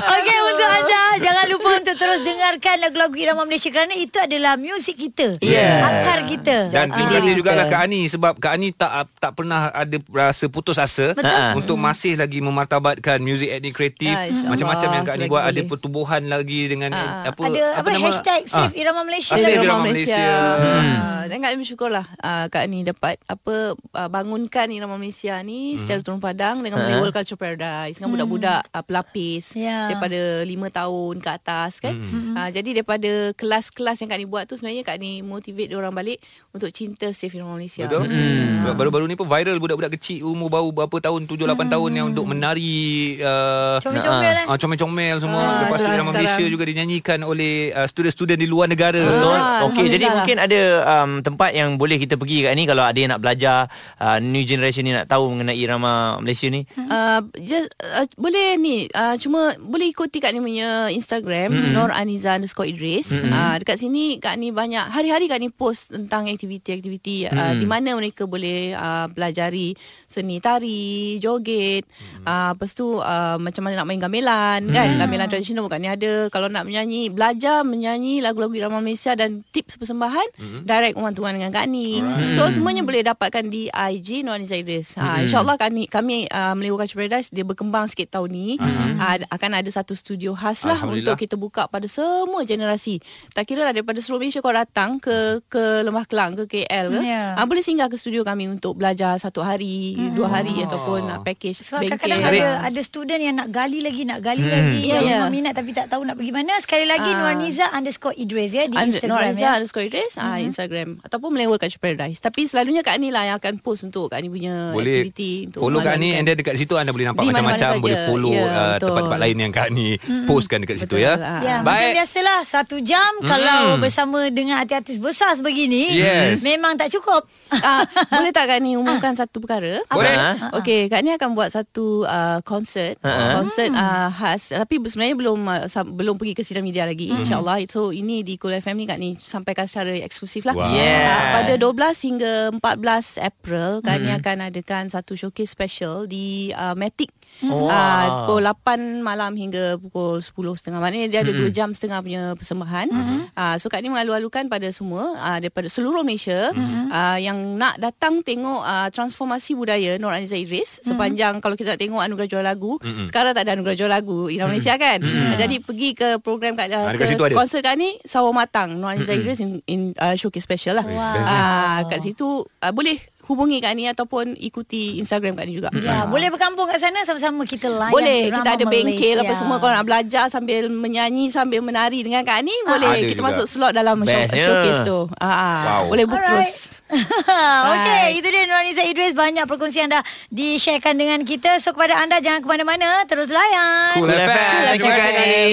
Speaker 2: Okey untuk anda jangan lupa terus dengarkan lagu-lagu irama Malaysia kerana itu adalah muzik kita.
Speaker 4: Yeah.
Speaker 2: Akar kita.
Speaker 4: Dan terima
Speaker 2: Ah.
Speaker 4: kasih jugalah Kak Ani Sebab Kak Ani tak tak pernah ada rasa putus asa
Speaker 2: Betul.
Speaker 4: Untuk masih lagi memartabatkan muzik etnik kreatif
Speaker 5: Ah.
Speaker 4: Macam-macam yang Kak Ani buat Ada
Speaker 5: boleh.
Speaker 4: pertumbuhan lagi dengan
Speaker 5: Ah.
Speaker 4: apa,
Speaker 2: ada apa,
Speaker 4: nama?
Speaker 2: hashtag
Speaker 4: Ah.
Speaker 2: Save Irama Malaysia.
Speaker 4: Ah, Save Irama Malaysia.
Speaker 5: Malaysia.
Speaker 4: Hmm.
Speaker 5: Hmm. Dan Kak Ani bersyukurlah uh, Kak Ani dapat apa uh, bangunkan Irama Malaysia ni
Speaker 4: Hmm.
Speaker 5: secara turun padang dengan uh World Culture Paradise dengan budak-budak uh, pelapis
Speaker 2: Ya.
Speaker 5: daripada 5 tahun ke atas kan.
Speaker 4: Hmm.
Speaker 5: Uh, jadi daripada kelas-kelas yang Kak Ani buat tu sebenarnya Kak Ani motivate orang balik untuk cinta Save Irama Malaysia.
Speaker 4: Betul hmm. Sebab baru-baru ni pun viral Budak-budak kecil Umur baru berapa tahun 7-8 tahun Yang untuk menari uh,
Speaker 2: Comel-comel eh.
Speaker 4: uh, Comel-comel semua
Speaker 5: Ah,
Speaker 4: Lepas tu Irama Malaysia juga Dinyanyikan oleh uh, Student-student di luar negara
Speaker 3: Betul. Okey, jadi
Speaker 5: Alhamdulillah.
Speaker 3: mungkin ada um, tempat yang boleh kita pergi kat ni kalau ada yang nak belajar uh, new generation ni nak tahu mengenai irama Malaysia ni.
Speaker 5: Uh, just, uh, boleh ni uh, cuma boleh ikuti Kak Ni punya Instagram mm-hmm. Nur Aniza underscore Idris mm-hmm. uh, dekat sini Kak Ni banyak hari-hari Kak Ni post tentang aktiviti-aktiviti uh, di mana mereka boleh uh, belajari seni tari joget mm-hmm. uh, lepas tu uh, macam mana nak main gamelan mm-hmm. kan gamelan tradisional Kak Ni ada kalau nak menyanyi belajar menyanyi lagu-lagu irama Malaysia dan tips persembahan mm-hmm. direct to one dengan Kak Ni so semuanya boleh dapatkan di IG Nur Aniza Idris uh, InsyaAllah kami, kami uh, Melayu Culture Paradise dia berkembang sikit tahun ni uh-huh. uh, akan ada satu studio khas lah untuk kita buka pada semua generasi tak kira lah daripada seluruh Malaysia kau datang ke ke Lembah Kelang ke KL ke
Speaker 2: Ya.
Speaker 5: uh, boleh singgah ke studio kami untuk belajar satu hari uh-huh. dua hari ataupun uh, package
Speaker 2: Sebab
Speaker 5: bengkel.
Speaker 2: kadang-kadang ada ada student yang nak gali lagi nak gali
Speaker 3: Hmm.
Speaker 2: lagi
Speaker 5: Ya,
Speaker 2: yang
Speaker 5: ya.
Speaker 2: minat tapi tak tahu nak pergi mana. Sekali lagi
Speaker 5: Ah.
Speaker 2: Nuraniza underscore Idris ya di
Speaker 5: And-
Speaker 2: Instagram
Speaker 5: Nurhaliza
Speaker 2: ya.
Speaker 5: underscore Idris uh, Instagram Ataupun Melayu World Culture Paradise Tapi selalunya Kak Ni lah Yang akan post untuk Kak Ni punya
Speaker 4: boleh
Speaker 5: aktiviti untuk
Speaker 4: follow Kak Ni
Speaker 5: mengamalkan.
Speaker 4: and then dekat situ anda boleh nampak macam-macam boleh follow
Speaker 5: Ya,
Speaker 4: uh,
Speaker 5: betul.
Speaker 4: tempat-tempat lain yang Kak Ni postkan dekat situ ya.
Speaker 5: Betul.
Speaker 2: Ya, macam
Speaker 4: Baik.
Speaker 2: biasalah satu jam kalau bersama dengan artis-artis besar sebegini
Speaker 4: Yes.
Speaker 2: memang tak cukup. (laughs)
Speaker 5: Ah, boleh tak Kak Ni umumkan satu perkara?
Speaker 4: Boleh.
Speaker 5: Okey, Kak Ni akan buat satu uh, konsert, uh konsert uh, khas tapi sebenarnya belum uh, sam- belum pergi ke sidang media lagi insyaallah. So ini di Cool FM ni Kak Ni sampaikan secara eksklusif lah.
Speaker 4: Wow.
Speaker 3: Yes.
Speaker 5: Ah, pada 12 hingga 14 April Kak Ni akan adakan satu showcase special di uh, Matic
Speaker 3: Oh.
Speaker 5: Ah, pukul 8 malam hingga pukul 10.30 maknanya dia ada 2 jam setengah punya persembahan. Ah, so Kak Ni mengalu-alukan pada semua ah, daripada seluruh Malaysia ah, yang nak datang tengok ah, transformasi budaya Nur Aniza Idris sepanjang kalau kita nak tengok anugerah jual lagu sekarang tak ada anugerah jual lagu Ira Malaysia kan? Ah, jadi pergi ke program kat
Speaker 4: Ah,
Speaker 5: uh,
Speaker 4: ada.
Speaker 5: konsert Kak Ni Sawah Matang Nur Aniza Idris in, in uh, showcase special lah. Ah, kat situ ah, boleh hubungi Kak Ni ataupun ikuti Instagram Kak Ni juga
Speaker 2: Ya, boleh berkampung kat sana sama-sama kita layan
Speaker 5: boleh kita ada bengkel apa semua kalau nak belajar sambil menyanyi sambil menari dengan Kak Ni boleh
Speaker 4: Ada
Speaker 5: kita
Speaker 4: juga.
Speaker 5: masuk slot dalam show, showcase tu. Ah, ah.
Speaker 4: Wow.
Speaker 5: boleh book
Speaker 2: Alright.
Speaker 5: terus. (laughs)
Speaker 2: Okey, itu dia Nuraniza Idris banyak perkongsian dah di-sharekan dengan kita. So kepada anda jangan ke mana-mana, terus layan.
Speaker 3: Cool FM. Thank you, Kak Ni.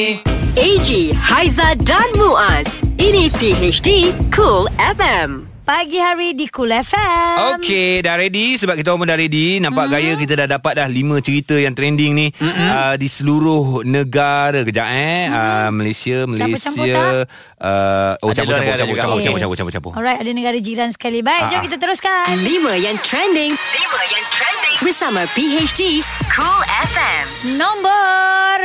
Speaker 1: AG, Haiza dan Muaz. Ini PHD Cool FM.
Speaker 2: Pagi hari di Cool FM.
Speaker 4: Okey, dah ready sebab kita orang dah ready. Nampak
Speaker 2: Hmm.
Speaker 4: gaya kita dah dapat dah lima cerita yang trending ni uh, di seluruh negara. Kejap eh. Uh, Malaysia, Malaysia.
Speaker 2: Campur-campur
Speaker 4: Uh, oh, campur, campur,
Speaker 2: Okey.
Speaker 4: campur, campur, campur, campur.
Speaker 2: Alright, ada negara jiran sekali. Baik, jom
Speaker 4: Ah.
Speaker 2: kita teruskan.
Speaker 1: Lima yang trending. Lima yang trending. Bersama PHD Cool FM.
Speaker 2: Nombor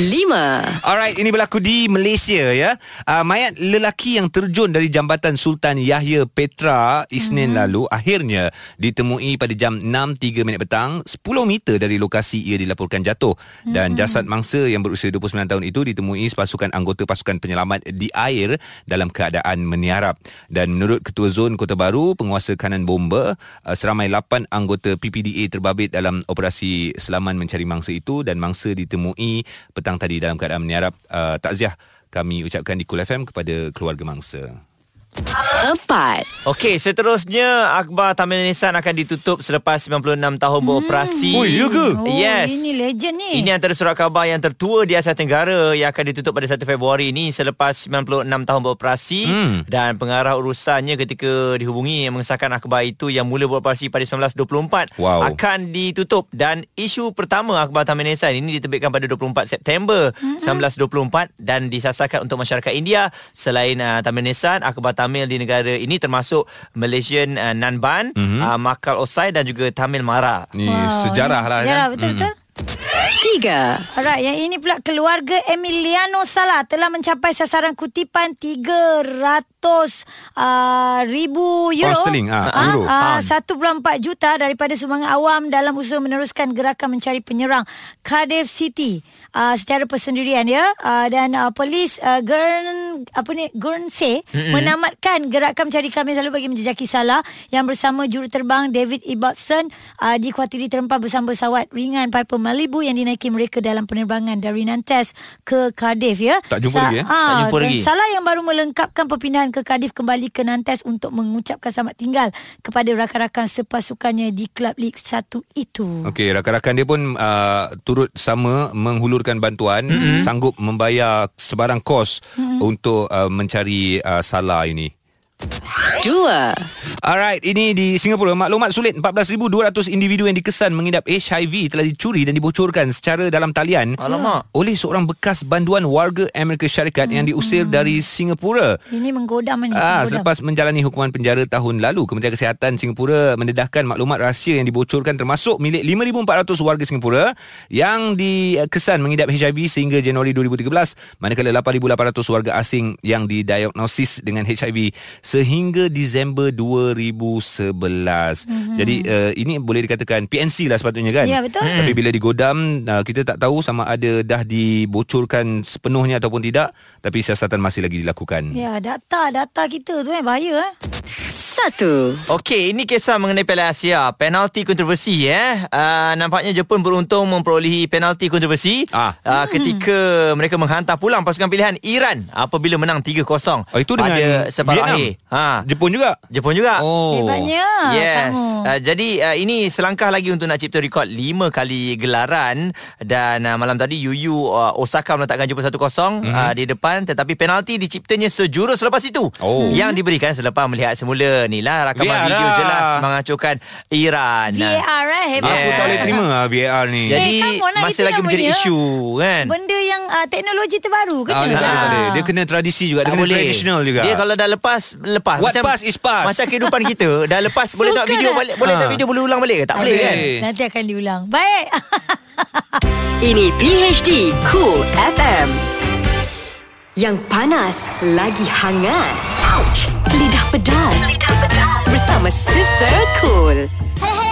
Speaker 1: Lima.
Speaker 4: Alright, ini berlaku di Malaysia ya. Uh, mayat lelaki yang terjun dari jambatan Sultan Yahya Petra Isnin hmm. lalu akhirnya ditemui pada jam 6.03 minit petang 10 meter dari lokasi ia dilaporkan jatuh dan jasad mangsa yang berusia 29 tahun itu ditemui sepasukan anggota pasukan penyelamat di air dalam keadaan meniarap dan menurut Ketua Zon Kota Baru penguasa kanan bomba uh, seramai 8 anggota PPDA terbabit dalam operasi selaman mencari mangsa itu dan mangsa ditemui petang tadi dalam keadaan meniarap uh, takziah kami ucapkan di Kul FM kepada keluarga mangsa.
Speaker 1: Empat.
Speaker 3: Okey, seterusnya akhbar Taman Nisan akan ditutup selepas 96 tahun beroperasi.
Speaker 4: Oh, ya ke?
Speaker 2: Oh,
Speaker 3: Yes.
Speaker 2: ini legend ni.
Speaker 3: Ini antara surat khabar yang tertua di Asia Tenggara yang akan ditutup pada 1 Februari ini selepas 96 tahun beroperasi
Speaker 4: Hmm.
Speaker 3: dan pengarah urusannya ketika dihubungi yang mengesahkan akhbar itu yang mula beroperasi pada 1924
Speaker 4: Wow.
Speaker 3: akan ditutup dan isu pertama akhbar Taman Nisan ini diterbitkan pada 24 September
Speaker 2: Hmm.
Speaker 3: 1924 dan disasarkan untuk masyarakat India selain uh, Taman Nisan akhbar Tamil di negara ini termasuk Malaysian uh, Nanban,
Speaker 4: Mhm.
Speaker 3: uh, Makal Osai dan juga Tamil Mara.
Speaker 4: Ni
Speaker 2: Wow,
Speaker 4: sejarah
Speaker 2: ini
Speaker 4: lah
Speaker 2: Sejarah,
Speaker 4: kan.
Speaker 2: betul-betul.
Speaker 1: Tiga.
Speaker 2: Alright, yang ini pula keluarga Emiliano Sala telah mencapai sasaran kutipan 300 uh, ribu euro.
Speaker 4: Pound sterling, ah, euro,
Speaker 2: ah,
Speaker 3: pound.
Speaker 2: 1.4 juta daripada sumbangan awam dalam usaha meneruskan gerakan mencari penyerang Cardiff City uh, secara persendirian ya uh, dan uh, polis uh, Gurn apa ni Guernsey mm-hmm. menamatkan gerakan mencari kami selalu bagi menjejaki Salah yang bersama juruterbang David Ibbotson uh, dikuatiri terempah bersama pesawat ringan Piper Malibu yang dinaiki mereka dalam penerbangan dari Nantes ke Cardiff ya.
Speaker 4: Tak jumpa lagi, eh?
Speaker 2: ah,
Speaker 3: Tak jumpa lagi.
Speaker 2: Salah yang baru melengkapkan perpindahan ke Cardiff kembali ke Nantes untuk mengucapkan selamat tinggal kepada rakan-rakan sepasukannya di klub Lig 1 itu.
Speaker 4: Okey, rakan-rakan dia pun uh, turut sama menghulurkan bantuan, mm-hmm. sanggup membayar sebarang kos mm-hmm. untuk uh, mencari uh, salah ini.
Speaker 1: Dua.
Speaker 4: Alright, ini di Singapura. Maklumat sulit 14,200 individu yang dikesan mengidap HIV telah dicuri dan dibocorkan secara dalam talian
Speaker 3: Alamak.
Speaker 4: oleh seorang bekas banduan warga Amerika Syarikat yang diusir dari Singapura.
Speaker 2: Ini menggodam ini.
Speaker 4: Ah,
Speaker 2: menggodam.
Speaker 4: selepas menjalani hukuman penjara tahun lalu, Kementerian Kesihatan Singapura mendedahkan maklumat rahsia yang dibocorkan termasuk milik 5,400 warga Singapura yang dikesan mengidap HIV sehingga Januari 2013, manakala 8,800 warga asing yang didiagnosis dengan HIV sehingga Disember 2011. Mm-hmm. Jadi uh, ini boleh dikatakan PNC lah sepatutnya kan?
Speaker 2: Ya, betul.
Speaker 4: Tapi bila digodam, uh, kita tak tahu sama ada dah dibocorkan sepenuhnya ataupun tidak, tapi siasatan masih lagi dilakukan.
Speaker 2: Ya, data data kita tu eh bahaya eh.
Speaker 1: Satu.
Speaker 3: Okey, ini kisah mengenai Piala Asia. Penalti kontroversi eh. Uh, nampaknya Jepun beruntung memperolehi penalti kontroversi
Speaker 4: Ah.
Speaker 3: uh, ketika mereka menghantar pulang pasukan pilihan Iran apabila menang 3-0
Speaker 4: Oh, itu dengan
Speaker 3: pada separuh
Speaker 4: Vietnam?
Speaker 3: akhir. Ha.
Speaker 4: Jepun juga?
Speaker 3: Jepun juga.
Speaker 4: Oh.
Speaker 2: Hebatnya
Speaker 3: Yes.
Speaker 2: kamu.
Speaker 3: Uh, jadi uh, ini selangkah lagi untuk nak cipta rekod 5 kali gelaran dan uh, malam tadi Yuyu uh, Osaka meletakkan Jepun 1-0 mm-hmm. uh, di depan tetapi penalti diciptanya sejurus selepas itu
Speaker 4: Oh.
Speaker 3: yang diberikan selepas melihat semula ni lah rakaman
Speaker 4: VAR
Speaker 3: video
Speaker 4: lah.
Speaker 3: jelas mengacurkan Iran.
Speaker 2: VAR eh hebat.
Speaker 4: Aku tak boleh terima lah VAR ni.
Speaker 3: Jadi
Speaker 2: Eh, lah,
Speaker 3: masih lagi menjadi
Speaker 2: namanya
Speaker 3: isu kan.
Speaker 2: Benda yang uh, teknologi terbaru
Speaker 4: Ah,
Speaker 2: kena
Speaker 4: dia, tak
Speaker 2: lah.
Speaker 4: boleh. dia kena tradisi juga, dia
Speaker 3: Tak
Speaker 4: kena
Speaker 3: boleh.
Speaker 4: traditional juga.
Speaker 3: Dia kalau dah lepas lepas
Speaker 4: What pass is pass.
Speaker 3: Macam kehidupan kita dah lepas boleh tengok video
Speaker 2: dah.
Speaker 3: balik boleh
Speaker 4: Ha.
Speaker 3: tengok video boleh ulang balik ke? Tak boleh
Speaker 4: Boleh.
Speaker 3: kan?
Speaker 2: Nanti akan diulang. Baik. (laughs)
Speaker 1: Ini PHD Cool FM. Yang panas lagi hangat. Ouch! Lidah pedas. Lidah pedas. Bersama Sister Cool.
Speaker 7: Hala hala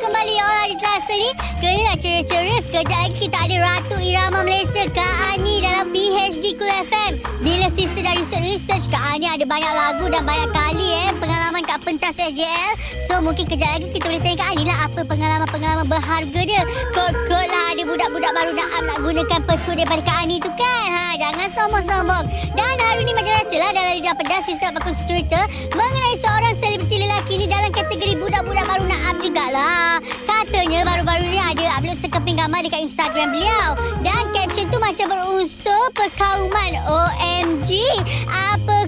Speaker 7: kembali orang di Selasa ni Kenalah ceria-ceria Sekejap lagi kita ada Ratu Irama Malaysia Kak Ani dalam PHD Cool FM Bila sister dah research-research Kak Ani ada banyak lagu dan banyak kali eh Pengalaman kat pentas SJL So mungkin kejap lagi kita boleh tanya Kak Ani lah Apa pengalaman-pengalaman berharga dia. Kot-kot lah ada budak-budak baru nak nak gunakan petu daripada Kak Ani tu kan? Ha, Jangan sombong-sombong. Dan hari ni macam biasalah dalam Lidah Pedas Sister berkongsi cerita Mengenai seorang selebriti lelaki ni Dalam kategori budak-budak baru nak up jugalah Katanya baru-baru ni ada upload sekeping gambar dekat Instagram beliau. Dan caption tu macam berunsur perkauman OMG Apakah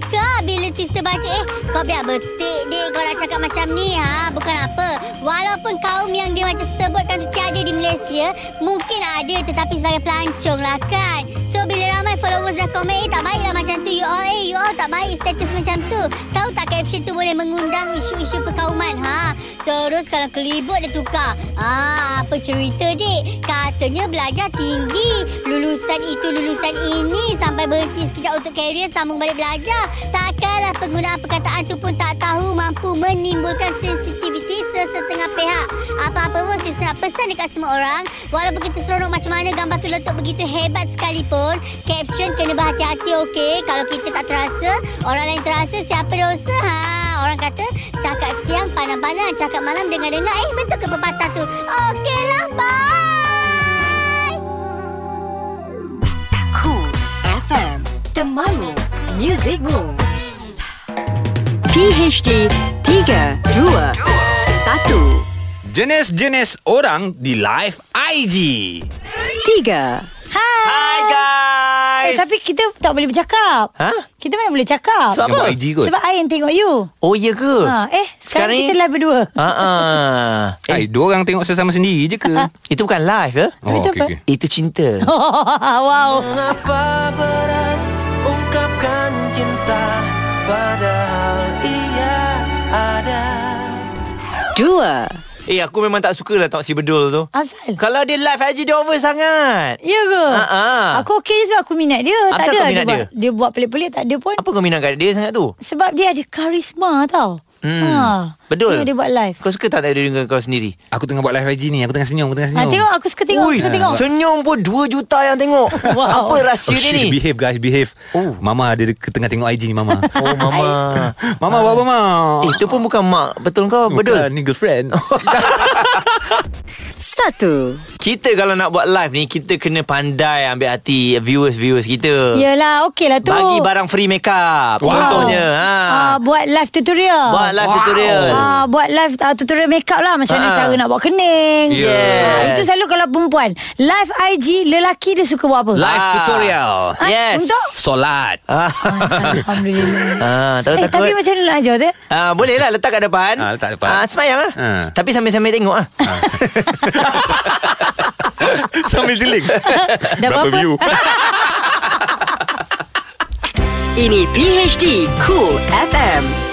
Speaker 7: bila sister baca Eh kau biar betik dek Kau nak cakap macam ni ha Bukan apa. Walaupun kaum yang dia macam sebutkan tu tiada di Malaysia Mungkin ada tetapi sebagai pelancong lah kan? So bila ramai followers dah komen Eh tak baik lah macam tu You all eh you all tak baik status macam tu. Tahu tak caption tu boleh mengundang isu-isu perkauman ha? Terus kalau kelibut dia tukar Ah, apa cerita dek? Katanya belajar tinggi. Lulusan itu lulusan ini Sampai berhenti sekejap untuk karier Sambung balik belajar Takkanlah penggunaan perkataan tu pun tak tahu Mampu menimbulkan sensitiviti sesetengah pihak Apa-apa pun saya nak pesan dekat semua orang Walaupun kita seronok macam mana Gambar tu letup begitu hebat sekalipun Caption kena berhati-hati okey Kalau kita tak terasa Orang lain terasa siapa dosa ha? Orang kata cakap siang pandang-pandang Cakap malam dengar-dengar Eh betul ke pepatah tu Okeylah bye
Speaker 1: Cool FM. Temanmu. Music Moves. PHD 3, 2, 1.
Speaker 4: Jenis-jenis orang di live IG.
Speaker 1: 3.
Speaker 3: Hai
Speaker 2: Eh,
Speaker 3: guys.
Speaker 2: tapi kita tak boleh bercakap.
Speaker 3: Ha?
Speaker 2: Kita memang boleh cakap.
Speaker 3: Sebab apa?
Speaker 4: IG kot.
Speaker 2: Sebab I yang tengok you.
Speaker 3: Oh ya ke?
Speaker 2: Ha, eh, sekarang, kita live berdua.
Speaker 3: Ha ah. (laughs)
Speaker 4: Eh, dua orang tengok sesama sendiri je ke?
Speaker 3: Itu bukan live ya?
Speaker 4: Oh,
Speaker 2: Itu
Speaker 4: okey,
Speaker 2: apa?
Speaker 4: okey.
Speaker 3: Itu cinta. (laughs)
Speaker 2: wow.
Speaker 8: Mengapa berat ungkapkan cinta Padahal
Speaker 1: 2.
Speaker 3: Eh aku memang tak suka lah Tok si bedul tu.
Speaker 2: Asal?
Speaker 3: Kalau dia live IG dia over sangat.
Speaker 2: Ya ke?
Speaker 3: Ha, ha.
Speaker 2: Aku okey je sebab aku minat dia. tak
Speaker 3: Asal
Speaker 2: ada
Speaker 3: kau minat
Speaker 2: dia,
Speaker 3: dia?
Speaker 2: buat, dia buat pelik-pelik tak ada pun.
Speaker 3: Apa kau minat kat dia sangat tu?
Speaker 2: Sebab dia ada karisma tau.
Speaker 3: Hmm.
Speaker 2: Ha.
Speaker 3: Betul.
Speaker 2: Tengok dia buat live.
Speaker 3: Kau suka tak dia dengan kau sendiri?
Speaker 4: Aku tengah buat live IG ni. Aku tengah senyum. Aku tengah
Speaker 2: Ha,
Speaker 4: senyum.
Speaker 2: tengok aku suka tengok,
Speaker 3: Ui,
Speaker 2: suka tengok.
Speaker 3: senyum pun 2 juta yang tengok. (laughs)
Speaker 2: Wow.
Speaker 3: Apa rahsia
Speaker 4: Oh,
Speaker 3: dia ni?
Speaker 4: behave guys, behave.
Speaker 3: Oh.
Speaker 4: Mama ada tengah tengok IG ni, Mama. (laughs)
Speaker 3: Oh mama. (laughs)
Speaker 4: Mama, buat apa, Mama?
Speaker 3: Eh, itu pun bukan mak betul kau
Speaker 4: Bukan,
Speaker 3: bedul.
Speaker 4: ni girlfriend.
Speaker 1: 1.
Speaker 3: Kita kalau nak buat live ni kita kena pandai ambil hati viewers-viewers kita.
Speaker 2: Yelah, okey lah tu.
Speaker 3: Bagi barang free makeup.
Speaker 4: Wow.
Speaker 3: Contohnya, ha.
Speaker 2: Ah, buat live tutorial.
Speaker 3: Buat live
Speaker 4: Wow.
Speaker 3: tutorial.
Speaker 2: Ah, buat live uh, tutorial makeup lah Macam mana
Speaker 3: Ah.
Speaker 2: cara nak buat kening
Speaker 3: Yes.
Speaker 2: Ah, Itu selalu kalau perempuan Live IG Lelaki dia suka buat apa?
Speaker 4: live
Speaker 3: Ah.
Speaker 4: tutorial.
Speaker 2: Ah,
Speaker 3: Yes.
Speaker 2: Untuk?
Speaker 4: Solat.
Speaker 3: Ah.
Speaker 2: Alhamdulillah
Speaker 3: Ah,
Speaker 2: Eh
Speaker 3: takut.
Speaker 2: tapi macam mana nak ajar?
Speaker 3: Ah, boleh lah letak kat depan.
Speaker 4: Ah, letak depan.
Speaker 3: Ah, semayang lah.
Speaker 4: Ah.
Speaker 3: Tapi sambil-sambil tengok ah. (laughs)
Speaker 4: Sambil jeling.
Speaker 2: Dah
Speaker 4: Berapa
Speaker 2: berapa?
Speaker 4: view? (laughs)
Speaker 1: Ini PHD Cool FM.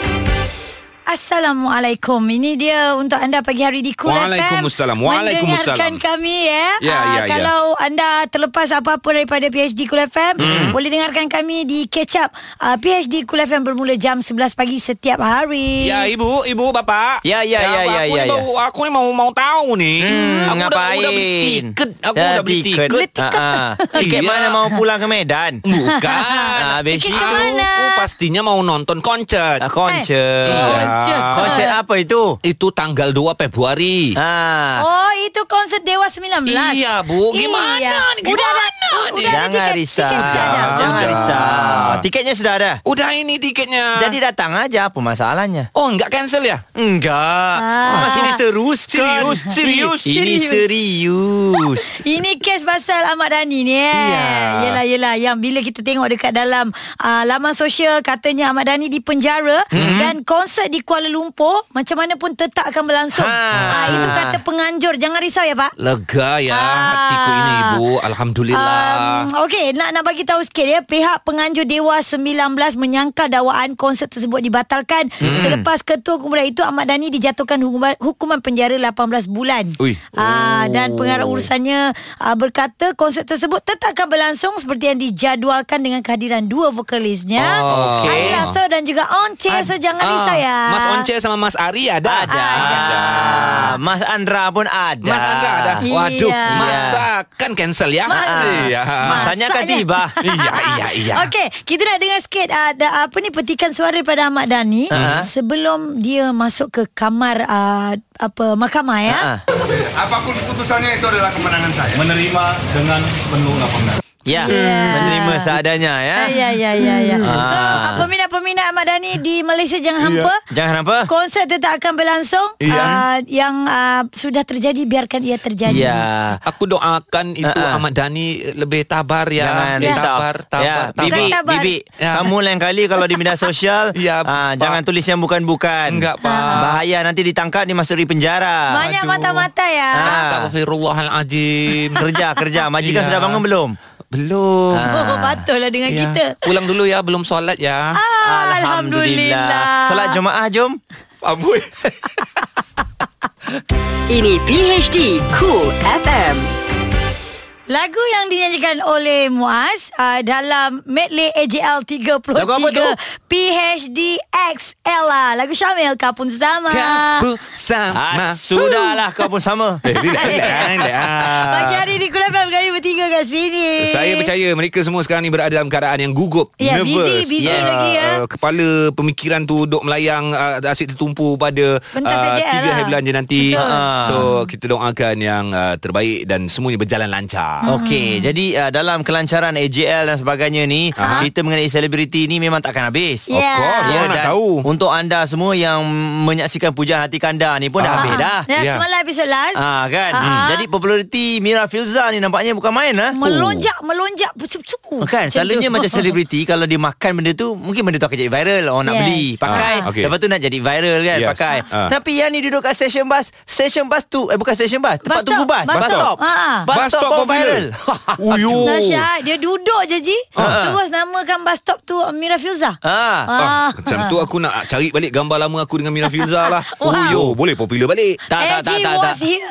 Speaker 2: Assalamualaikum Ini dia untuk anda pagi hari di FM
Speaker 4: Waalaikumsalam. Waalaikumsalam.
Speaker 2: Mendengarkan kami ya,
Speaker 4: Ya,
Speaker 2: Ah,
Speaker 4: ya, ya.
Speaker 2: Kalau anda terlepas apa-apa daripada PHD FM hmm. Boleh dengarkan kami di Catch Up uh, PHD Cool FM bermula jam 11 pagi setiap hari
Speaker 4: Ya, ibu, ibu, bapak.
Speaker 3: Ya, ya, ya, ya,
Speaker 4: aku
Speaker 3: ya,
Speaker 4: ni
Speaker 3: ya.
Speaker 4: Mau, aku ni mau mau tahu ni.
Speaker 3: Hmm,
Speaker 4: aku
Speaker 3: ngapain?
Speaker 4: Dah, udah beli tiket. Aku
Speaker 3: Dah
Speaker 4: dah beli tiket.
Speaker 2: Beli tiket.
Speaker 3: Ah, ah. Tiket mana mau pulang ke Medan?
Speaker 4: Bukan.
Speaker 3: Ah, habis
Speaker 2: Tiket
Speaker 3: itu.
Speaker 2: ke mana?
Speaker 4: Aku pastinya mau nonton konsert.
Speaker 3: Ah, Konsert.
Speaker 4: Iya.
Speaker 2: Konsert.
Speaker 3: Konsert apa itu?
Speaker 4: Itu tanggal 2 Februari.
Speaker 3: Ah.
Speaker 2: Oh itu konsert Dewa 19
Speaker 4: Iya, Bu. Gimana ni?
Speaker 2: Udah ada
Speaker 4: Gimana ni?
Speaker 2: Udah ada
Speaker 3: Jangan
Speaker 2: tiket,
Speaker 3: risau.
Speaker 2: tiket ada.
Speaker 3: Jangan
Speaker 4: Ah.
Speaker 3: risau. Tiketnya sudah ada.
Speaker 4: Udah ini tiketnya.
Speaker 3: Jadi datang aja apa masalahnya?
Speaker 4: Oh, enggak cancel ya?
Speaker 3: Enggak.
Speaker 2: Ah.
Speaker 3: Masih diteruskan.
Speaker 4: Serius? Serius?
Speaker 3: Ini serius.
Speaker 2: Ini kes pasal Ahmad Dhani ni eh.
Speaker 3: Ya.
Speaker 2: Yelah yelah Yang bila kita tengok dekat dalam uh, Laman sosial Katanya Ahmad Dhani dipenjara hmm. Dan konsert di Kuala Lumpur Macam mana pun tetap akan berlangsung
Speaker 3: Ha.
Speaker 2: ha. Itu kata penganjur Jangan risau ya Pak
Speaker 4: Lega ya
Speaker 2: Ah.
Speaker 4: hatiku ini, Ibu. Alhamdulillah.
Speaker 2: Um, Okey, nak nak bagi tahu sikit ya. Pihak penganjur Dewa 19 menyangkal dakwaan konsert tersebut dibatalkan hmm. selepas ketua kumpulan itu Ahmad Dhani dijatuhkan hukuman, hukuman penjara 18 bulan.
Speaker 4: Ui.
Speaker 2: Ah, dan pengarah urusannya ah, berkata konsert tersebut tetap akan berlangsung seperti yang dijadualkan dengan kehadiran dua vokalisnya.
Speaker 4: Oh, okey.
Speaker 2: Ari Lasso dan juga Once. So jangan risau ya.
Speaker 4: Mas Once sama Mas Ari ada.
Speaker 3: Ada. Mas Andra pun ada.
Speaker 4: Mas Andra ada.
Speaker 2: Iya.
Speaker 4: Waduh, masa kan cancel ya.
Speaker 2: Ma-
Speaker 4: Iya.
Speaker 3: Masanya
Speaker 2: Masanya.
Speaker 3: tiba. (laughs)
Speaker 4: Iya, iya, iya.
Speaker 2: Okey, kita nak dengar sikit uh, da, apa ni petikan suara daripada Ahmad Dhani
Speaker 3: Ha.
Speaker 2: sebelum dia masuk ke kamar uh, apa mahkamah ya.
Speaker 3: Ha.
Speaker 9: Apapun keputusannya itu adalah kemenangan saya. Menerima dengan penuh lapang dada.
Speaker 3: Ya,
Speaker 2: Ya.
Speaker 3: menerima seadanya ya.
Speaker 2: Ya ya ya ya.
Speaker 3: Ah.
Speaker 2: So, uh, peminat-peminat Ahmad Dhani di Malaysia jangan hampa.
Speaker 3: Jangan apa?
Speaker 2: Konsert tetap akan berlangsung.
Speaker 4: Iya.
Speaker 2: Uh, yang uh, sudah terjadi biarkan ia terjadi.
Speaker 3: Ya.
Speaker 4: Aku doakan itu
Speaker 3: Ha-ha.
Speaker 4: Ahmad Dhani lebih tabar ya.
Speaker 3: Jangan risau.
Speaker 4: tabar, tabar,
Speaker 3: ya,
Speaker 4: tabar.
Speaker 3: Bibi,
Speaker 2: tabar.
Speaker 3: Bibi,
Speaker 4: Ya.
Speaker 3: kamu lain kali kalau di media sosial, (laughs)
Speaker 4: Ya,
Speaker 3: ah,
Speaker 4: Pak.
Speaker 3: jangan tulis yang bukan-bukan.
Speaker 4: Enggak, Pak.
Speaker 3: Bahaya nanti ditangkap dimasuki penjara.
Speaker 2: Banyak mata-mata ya.
Speaker 3: Ah.
Speaker 4: Astagfirullahalazim.
Speaker 3: Kerja, kerja. Majikan
Speaker 4: Ya.
Speaker 3: sudah bangun belum?
Speaker 4: Belum.
Speaker 2: Oh, patutlah dengan
Speaker 4: Ya.
Speaker 2: kita.
Speaker 4: Pulang dulu ya, belum solat ya.
Speaker 2: Ah, Alhamdulillah.
Speaker 3: Solat Jumaat jom.
Speaker 4: Amboi. (laughs)
Speaker 1: Ini PHD Cool FM.
Speaker 2: Lagu yang dinyanyikan oleh Muaz uh, dalam medley AJL 33
Speaker 3: Lagu apa tu?
Speaker 2: PHD XL lah. Lagu Syamil Kapun Sama.
Speaker 4: Kamu sama.
Speaker 3: Ah, sudahlah kau pun sama. (laughs)
Speaker 4: Eh.
Speaker 2: Pagi hari di Kula FM kami bertiga kat sini.
Speaker 4: Saya percaya mereka semua sekarang ni berada dalam keadaan yang gugup,
Speaker 2: busy,
Speaker 4: nervous.
Speaker 2: busy
Speaker 4: Ah,
Speaker 2: lagi, ya.
Speaker 4: ah, kepala pemikiran tu duk melayang uh, asyik tertumpu pada
Speaker 2: AJL
Speaker 4: tiga
Speaker 2: lah.
Speaker 4: hari belanja nanti.
Speaker 2: Betul.
Speaker 3: Ah.
Speaker 4: So kita doakan yang uh, terbaik dan semuanya berjalan lancar.
Speaker 3: Okey, jadi uh, dalam kelancaran AJL dan sebagainya ni,
Speaker 4: Aha.
Speaker 3: cerita mengenai selebriti ni memang takkan habis.
Speaker 2: Of Ya. course,
Speaker 4: orang nak
Speaker 3: dan
Speaker 4: tahu.
Speaker 3: Untuk anda semua yang menyaksikan Pujaan Hati Kanda ni pun dah
Speaker 2: Ah,
Speaker 3: habis dah.
Speaker 2: Ya,
Speaker 4: Ya.
Speaker 2: semalam episod last.
Speaker 3: Ah kan.
Speaker 2: Ah,
Speaker 3: Hmm.
Speaker 2: ah.
Speaker 3: Jadi populariti Mira Filza ni nampaknya bukan main ah.
Speaker 2: Melonjak, melonjak. Pucu-pucu.
Speaker 3: Oh. Kan selalunya macam (laughs) selebriti kalau dia makan benda tu mungkin benda tu akan jadi viral orang nak
Speaker 2: Yes.
Speaker 3: beli pakai
Speaker 4: Ah, okey.
Speaker 3: lepas tu nak jadi viral kan
Speaker 4: Yes.
Speaker 3: pakai
Speaker 4: Ah.
Speaker 3: tapi yang ni duduk kat stesen bus stesen bus tu eh bukan stesen bus tempat
Speaker 2: Bus
Speaker 3: tunggu
Speaker 2: stop,
Speaker 3: bus
Speaker 2: bus stop. Ah.
Speaker 3: bus
Speaker 4: Bus
Speaker 3: stop
Speaker 4: stop
Speaker 3: pun
Speaker 4: pun
Speaker 3: viral (laughs)
Speaker 4: Uyo.
Speaker 2: Dahsyat. Dia duduk je Ji. Terus namakan bus stop tu Mira Filza.
Speaker 3: ah
Speaker 4: Ah, macam tu aku nak cari balik gambar lama aku dengan Mira Filza lah. (laughs)
Speaker 2: Wow.
Speaker 4: Oh, yo, boleh popular balik.
Speaker 3: tak tak tak tak tak
Speaker 2: was here.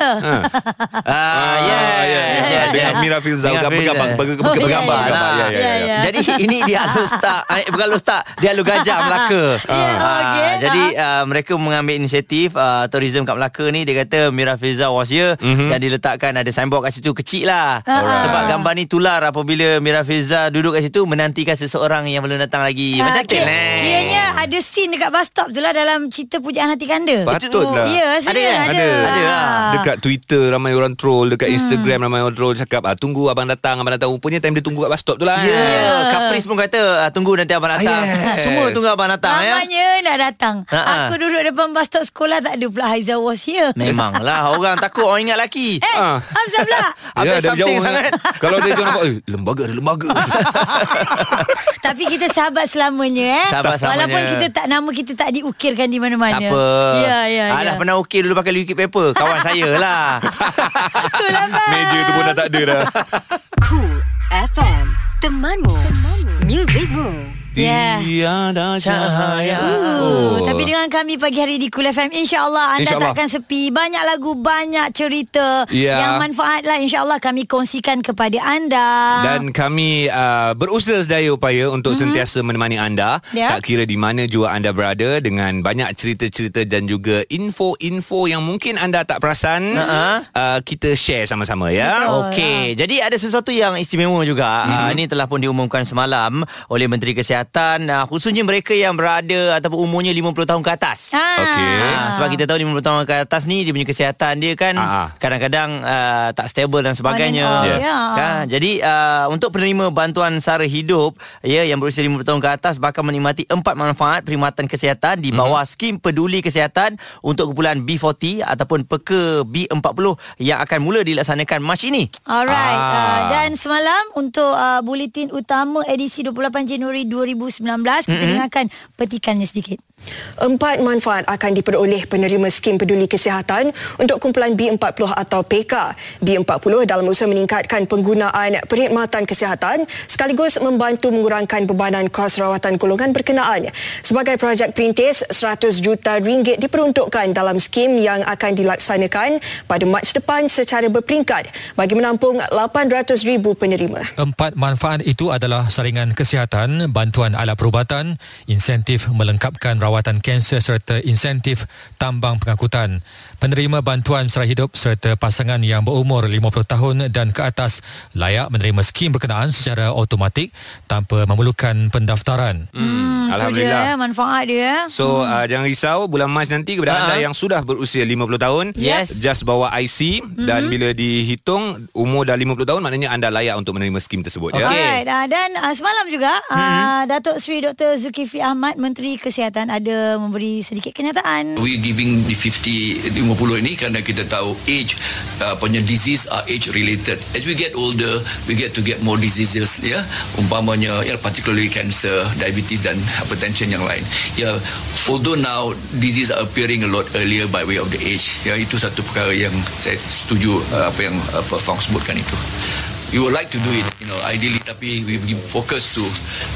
Speaker 3: ah yeah,
Speaker 4: ya, ya, ya. Dengan Mira Filza bergambar, bergambar,
Speaker 2: Oh.
Speaker 3: Jadi ini dia (laughs) alus tak eh, Bukan alus tak Dia alus gajah Melaka
Speaker 2: Ya, okey.
Speaker 3: Jadi uh, mereka mengambil inisiatif uh, Tourism kat Melaka ni Dia kata Mira Filza was here
Speaker 4: Mhm.
Speaker 3: Dan diletakkan Ada signboard kat situ Kecil lah
Speaker 2: Alright.
Speaker 3: Sebab gambar ni tular Apabila Mira Filza Duduk kat situ Menantikan seseorang Yang belum datang lagi Macam
Speaker 2: Ah,
Speaker 3: tu
Speaker 2: kira-
Speaker 3: lah
Speaker 2: Kiranya ada scene dekat bus stop tu lah Dalam cerita Pujaan Hati Kanda
Speaker 4: Patutlah.
Speaker 2: Ya
Speaker 3: Ada
Speaker 2: serius
Speaker 3: kan?
Speaker 2: ada
Speaker 4: Ada.
Speaker 3: Ada lah.
Speaker 2: Ah.
Speaker 4: Dekat Twitter ramai orang troll Dekat Instagram ramai orang troll Cakap ah, Tunggu abang datang Abang datang Rupanya time dia tunggu kat bus stop tu lah
Speaker 3: Ya yeah. Kapris pun kata ah, Tunggu nanti abang datang
Speaker 4: Yes.
Speaker 3: Semua tunggu abang datang ya
Speaker 2: Namanya nak datang
Speaker 3: Ha, ha.
Speaker 2: Aku duduk depan bus stop sekolah Tak ada pula Haiza was here
Speaker 3: Memanglah Orang takut Orang ingat laki
Speaker 2: Eh
Speaker 4: Ah.
Speaker 2: Hamzah pula (laughs)
Speaker 3: Habis
Speaker 4: dia
Speaker 3: something
Speaker 4: jauh
Speaker 3: sangat. (laughs)
Speaker 4: Kalau dia jauh nampak eh, Lembaga ada lembaga (laughs)
Speaker 2: Tapi kita sahabat selamanya eh
Speaker 3: Sahabat selamanya.
Speaker 2: Walaupun kita tak Nama kita tak diukirkan di mana-mana
Speaker 3: Tak apa
Speaker 2: Ya ya
Speaker 3: Alah
Speaker 2: ya.
Speaker 3: pernah ukir dulu pakai liquid paper Kawan (laughs) saya lah
Speaker 2: Itulah bang
Speaker 4: Meja tu pun dah tak ada dah
Speaker 1: Cool FM. Temanmu. Temanmu. Musicmu.
Speaker 2: Ya.
Speaker 4: Tiada cahaya
Speaker 2: Uh, Tapi dengan kami pagi hari di Kul FM InsyaAllah anda
Speaker 4: InsyaAllah.
Speaker 2: takkan sepi Banyak lagu, banyak cerita
Speaker 4: Ya.
Speaker 2: Yang manfaat lah InsyaAllah kami kongsikan kepada anda
Speaker 4: Dan kami uh, berusaha sedaya upaya untuk mm-hmm. sentiasa menemani anda.
Speaker 2: Ya.
Speaker 4: Tak kira di mana jua anda berada dengan banyak cerita-cerita dan juga info-info yang mungkin anda tak perasan.
Speaker 3: Ha-ha.
Speaker 4: Uh, kita share sama-sama ya.
Speaker 3: Okey, jadi ada sesuatu yang istimewa juga. Mm-hmm. Uh, ini telah pun diumumkan semalam oleh Menteri Kesihatan uh, khususnya mereka yang berada ataupun umurnya 50 tahun ke atas.
Speaker 2: Ah.
Speaker 4: Okey.
Speaker 3: Ha, sebab kita tahu 50 tahun ke atas ni dia punya kesihatan dia kan
Speaker 4: Ah, ah.
Speaker 3: kadang-kadang uh, tak stable dan sebagainya.
Speaker 2: Off,
Speaker 4: Yes.
Speaker 2: ya.
Speaker 3: Kan? Jadi uh, untuk penerima bantuan sara hidup ya yang berusia 50 tahun ke atas bakal menikmati empat manfaat perkhidmatan kesihatan di bawah mm-hmm. skim peduli kesihatan untuk kumpulan B40 ataupun peka B40 yang akan mula dilaksanakan Mac ini.
Speaker 2: Alright
Speaker 4: Ah.
Speaker 2: uh, Dan semalam Untuk uh, Buletin utama Edisi 28 Januari 2023 2019. Kita mm-hmm. dengarkan petikannya sedikit.
Speaker 10: Empat manfaat akan diperoleh penerima skim peduli kesihatan untuk kumpulan B40 atau PK. B40 dalam usaha meningkatkan penggunaan perkhidmatan kesihatan sekaligus membantu mengurangkan bebanan kos rawatan golongan berkenaan. Sebagai projek perintis, 100 juta ringgit diperuntukkan dalam skim yang akan dilaksanakan pada Mac depan secara berperingkat bagi menampung 800 ribu penerima.
Speaker 11: Empat manfaat itu adalah saringan kesihatan, bantuan alat perubatan, insentif melengkapkan rawatan kanser serta insentif tambang pengangkutan. Penerima bantuan sara hidup serta pasangan yang berumur 50 tahun dan ke atas layak menerima skim berkenaan secara automatik tanpa memerlukan pendaftaran.
Speaker 4: Hmm,
Speaker 2: Tu
Speaker 4: Alhamdulillah.
Speaker 2: dia manfaat dia.
Speaker 4: So uh, jangan risau bulan Mac nanti kepada anda yang sudah berusia 50 tahun
Speaker 3: Yes.
Speaker 4: just bawa IC dan bila dihitung umur dah 50 tahun maknanya anda layak untuk menerima skim tersebut ya.
Speaker 2: Alright, uh, dan uh, semalam juga uh, Datuk Seri Dr. Zulkifli Ahmad Menteri Kesihatan ada memberi sedikit kenyataan.
Speaker 12: We giving the 50 50 ini kerana kita tahu age uh, punya disease are age related. As we get older, we get to get more diseases ya. Umpamanya ya particularly cancer, diabetes dan hypertension yang lain. Ya, although now disease are appearing a lot earlier by way of the age. Ya, itu satu perkara yang saya setuju uh, apa yang apa Fang sebutkan itu. We would like to do it, you know, ideally tapi we we focus to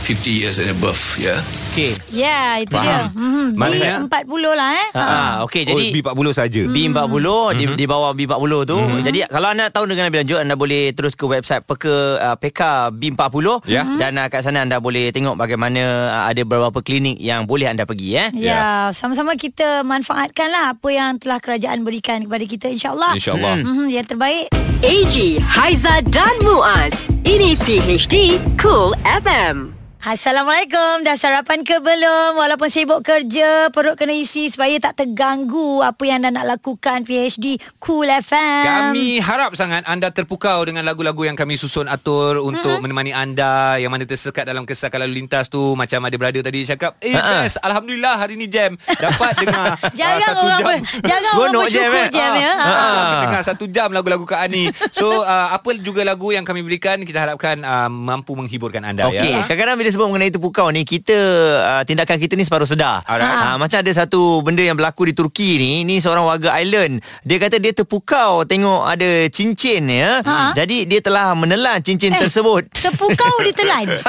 Speaker 12: 50 years and above, ya.
Speaker 3: Okey.
Speaker 2: Ya, yeah, itu dia. Mm-hmm.
Speaker 4: Maknanya-
Speaker 2: B40 lah eh.
Speaker 3: Ha, ha, okey jadi
Speaker 4: oh, B40 saja.
Speaker 3: B40
Speaker 4: Mhm.
Speaker 3: di, di bawah B40 tu. Jadi kalau anda tahu dengan lebih lanjut anda boleh terus ke website peka uh, PK B40
Speaker 4: Ya.
Speaker 3: dan uh, kat sana anda boleh tengok bagaimana uh, ada beberapa klinik yang boleh anda pergi eh.
Speaker 2: Ya, sama-sama kita manfaatkanlah apa yang telah kerajaan berikan kepada kita insya-Allah.
Speaker 4: InsyaAllah.
Speaker 2: Mm-hmm, yang terbaik.
Speaker 1: AG, Haiza dan Muaz. Ini PHD Cool FM.
Speaker 2: Assalamualaikum. Dah sarapan ke belum? Walaupun sibuk kerja Perut kena isi Supaya tak terganggu Apa yang anda nak lakukan. PhD Cool FM
Speaker 4: Kami harap sangat anda terpukau dengan lagu-lagu yang kami susun atur untuk menemani anda yang mana tersekat dalam kesakan lalu lintas tu macam ada brother tadi cakap eh
Speaker 3: Ha-ha.
Speaker 4: best alhamdulillah hari ni jam. Dapat dengar (laughs) ah,
Speaker 2: Jangan
Speaker 4: satu
Speaker 2: orang
Speaker 4: jam.
Speaker 2: ber, Jangan orang
Speaker 3: Seronok jam,
Speaker 2: bersyukur
Speaker 3: eh?
Speaker 2: jam ya.
Speaker 4: Ah,
Speaker 2: Ha.
Speaker 4: kita dengar satu jam lagu-lagu Kak Ani. So uh, apa juga lagu yang kami berikan Kita harapkan uh, mampu menghiburkan anda
Speaker 3: Okey,
Speaker 4: ya
Speaker 3: kadang-kadang bila sebut mengenai terpukau ni kita uh, tindakan kita ni separuh sedar.
Speaker 4: Alright.
Speaker 3: Uh, macam ada satu benda yang berlaku di Turki ni, ni seorang warga Ireland. Dia kata dia terpukau tengok ada cincin ya.
Speaker 2: Ha.
Speaker 3: Jadi dia telah menelan cincin
Speaker 2: Eh,
Speaker 3: tersebut.
Speaker 2: Terpukau ditelan (laughs) Dia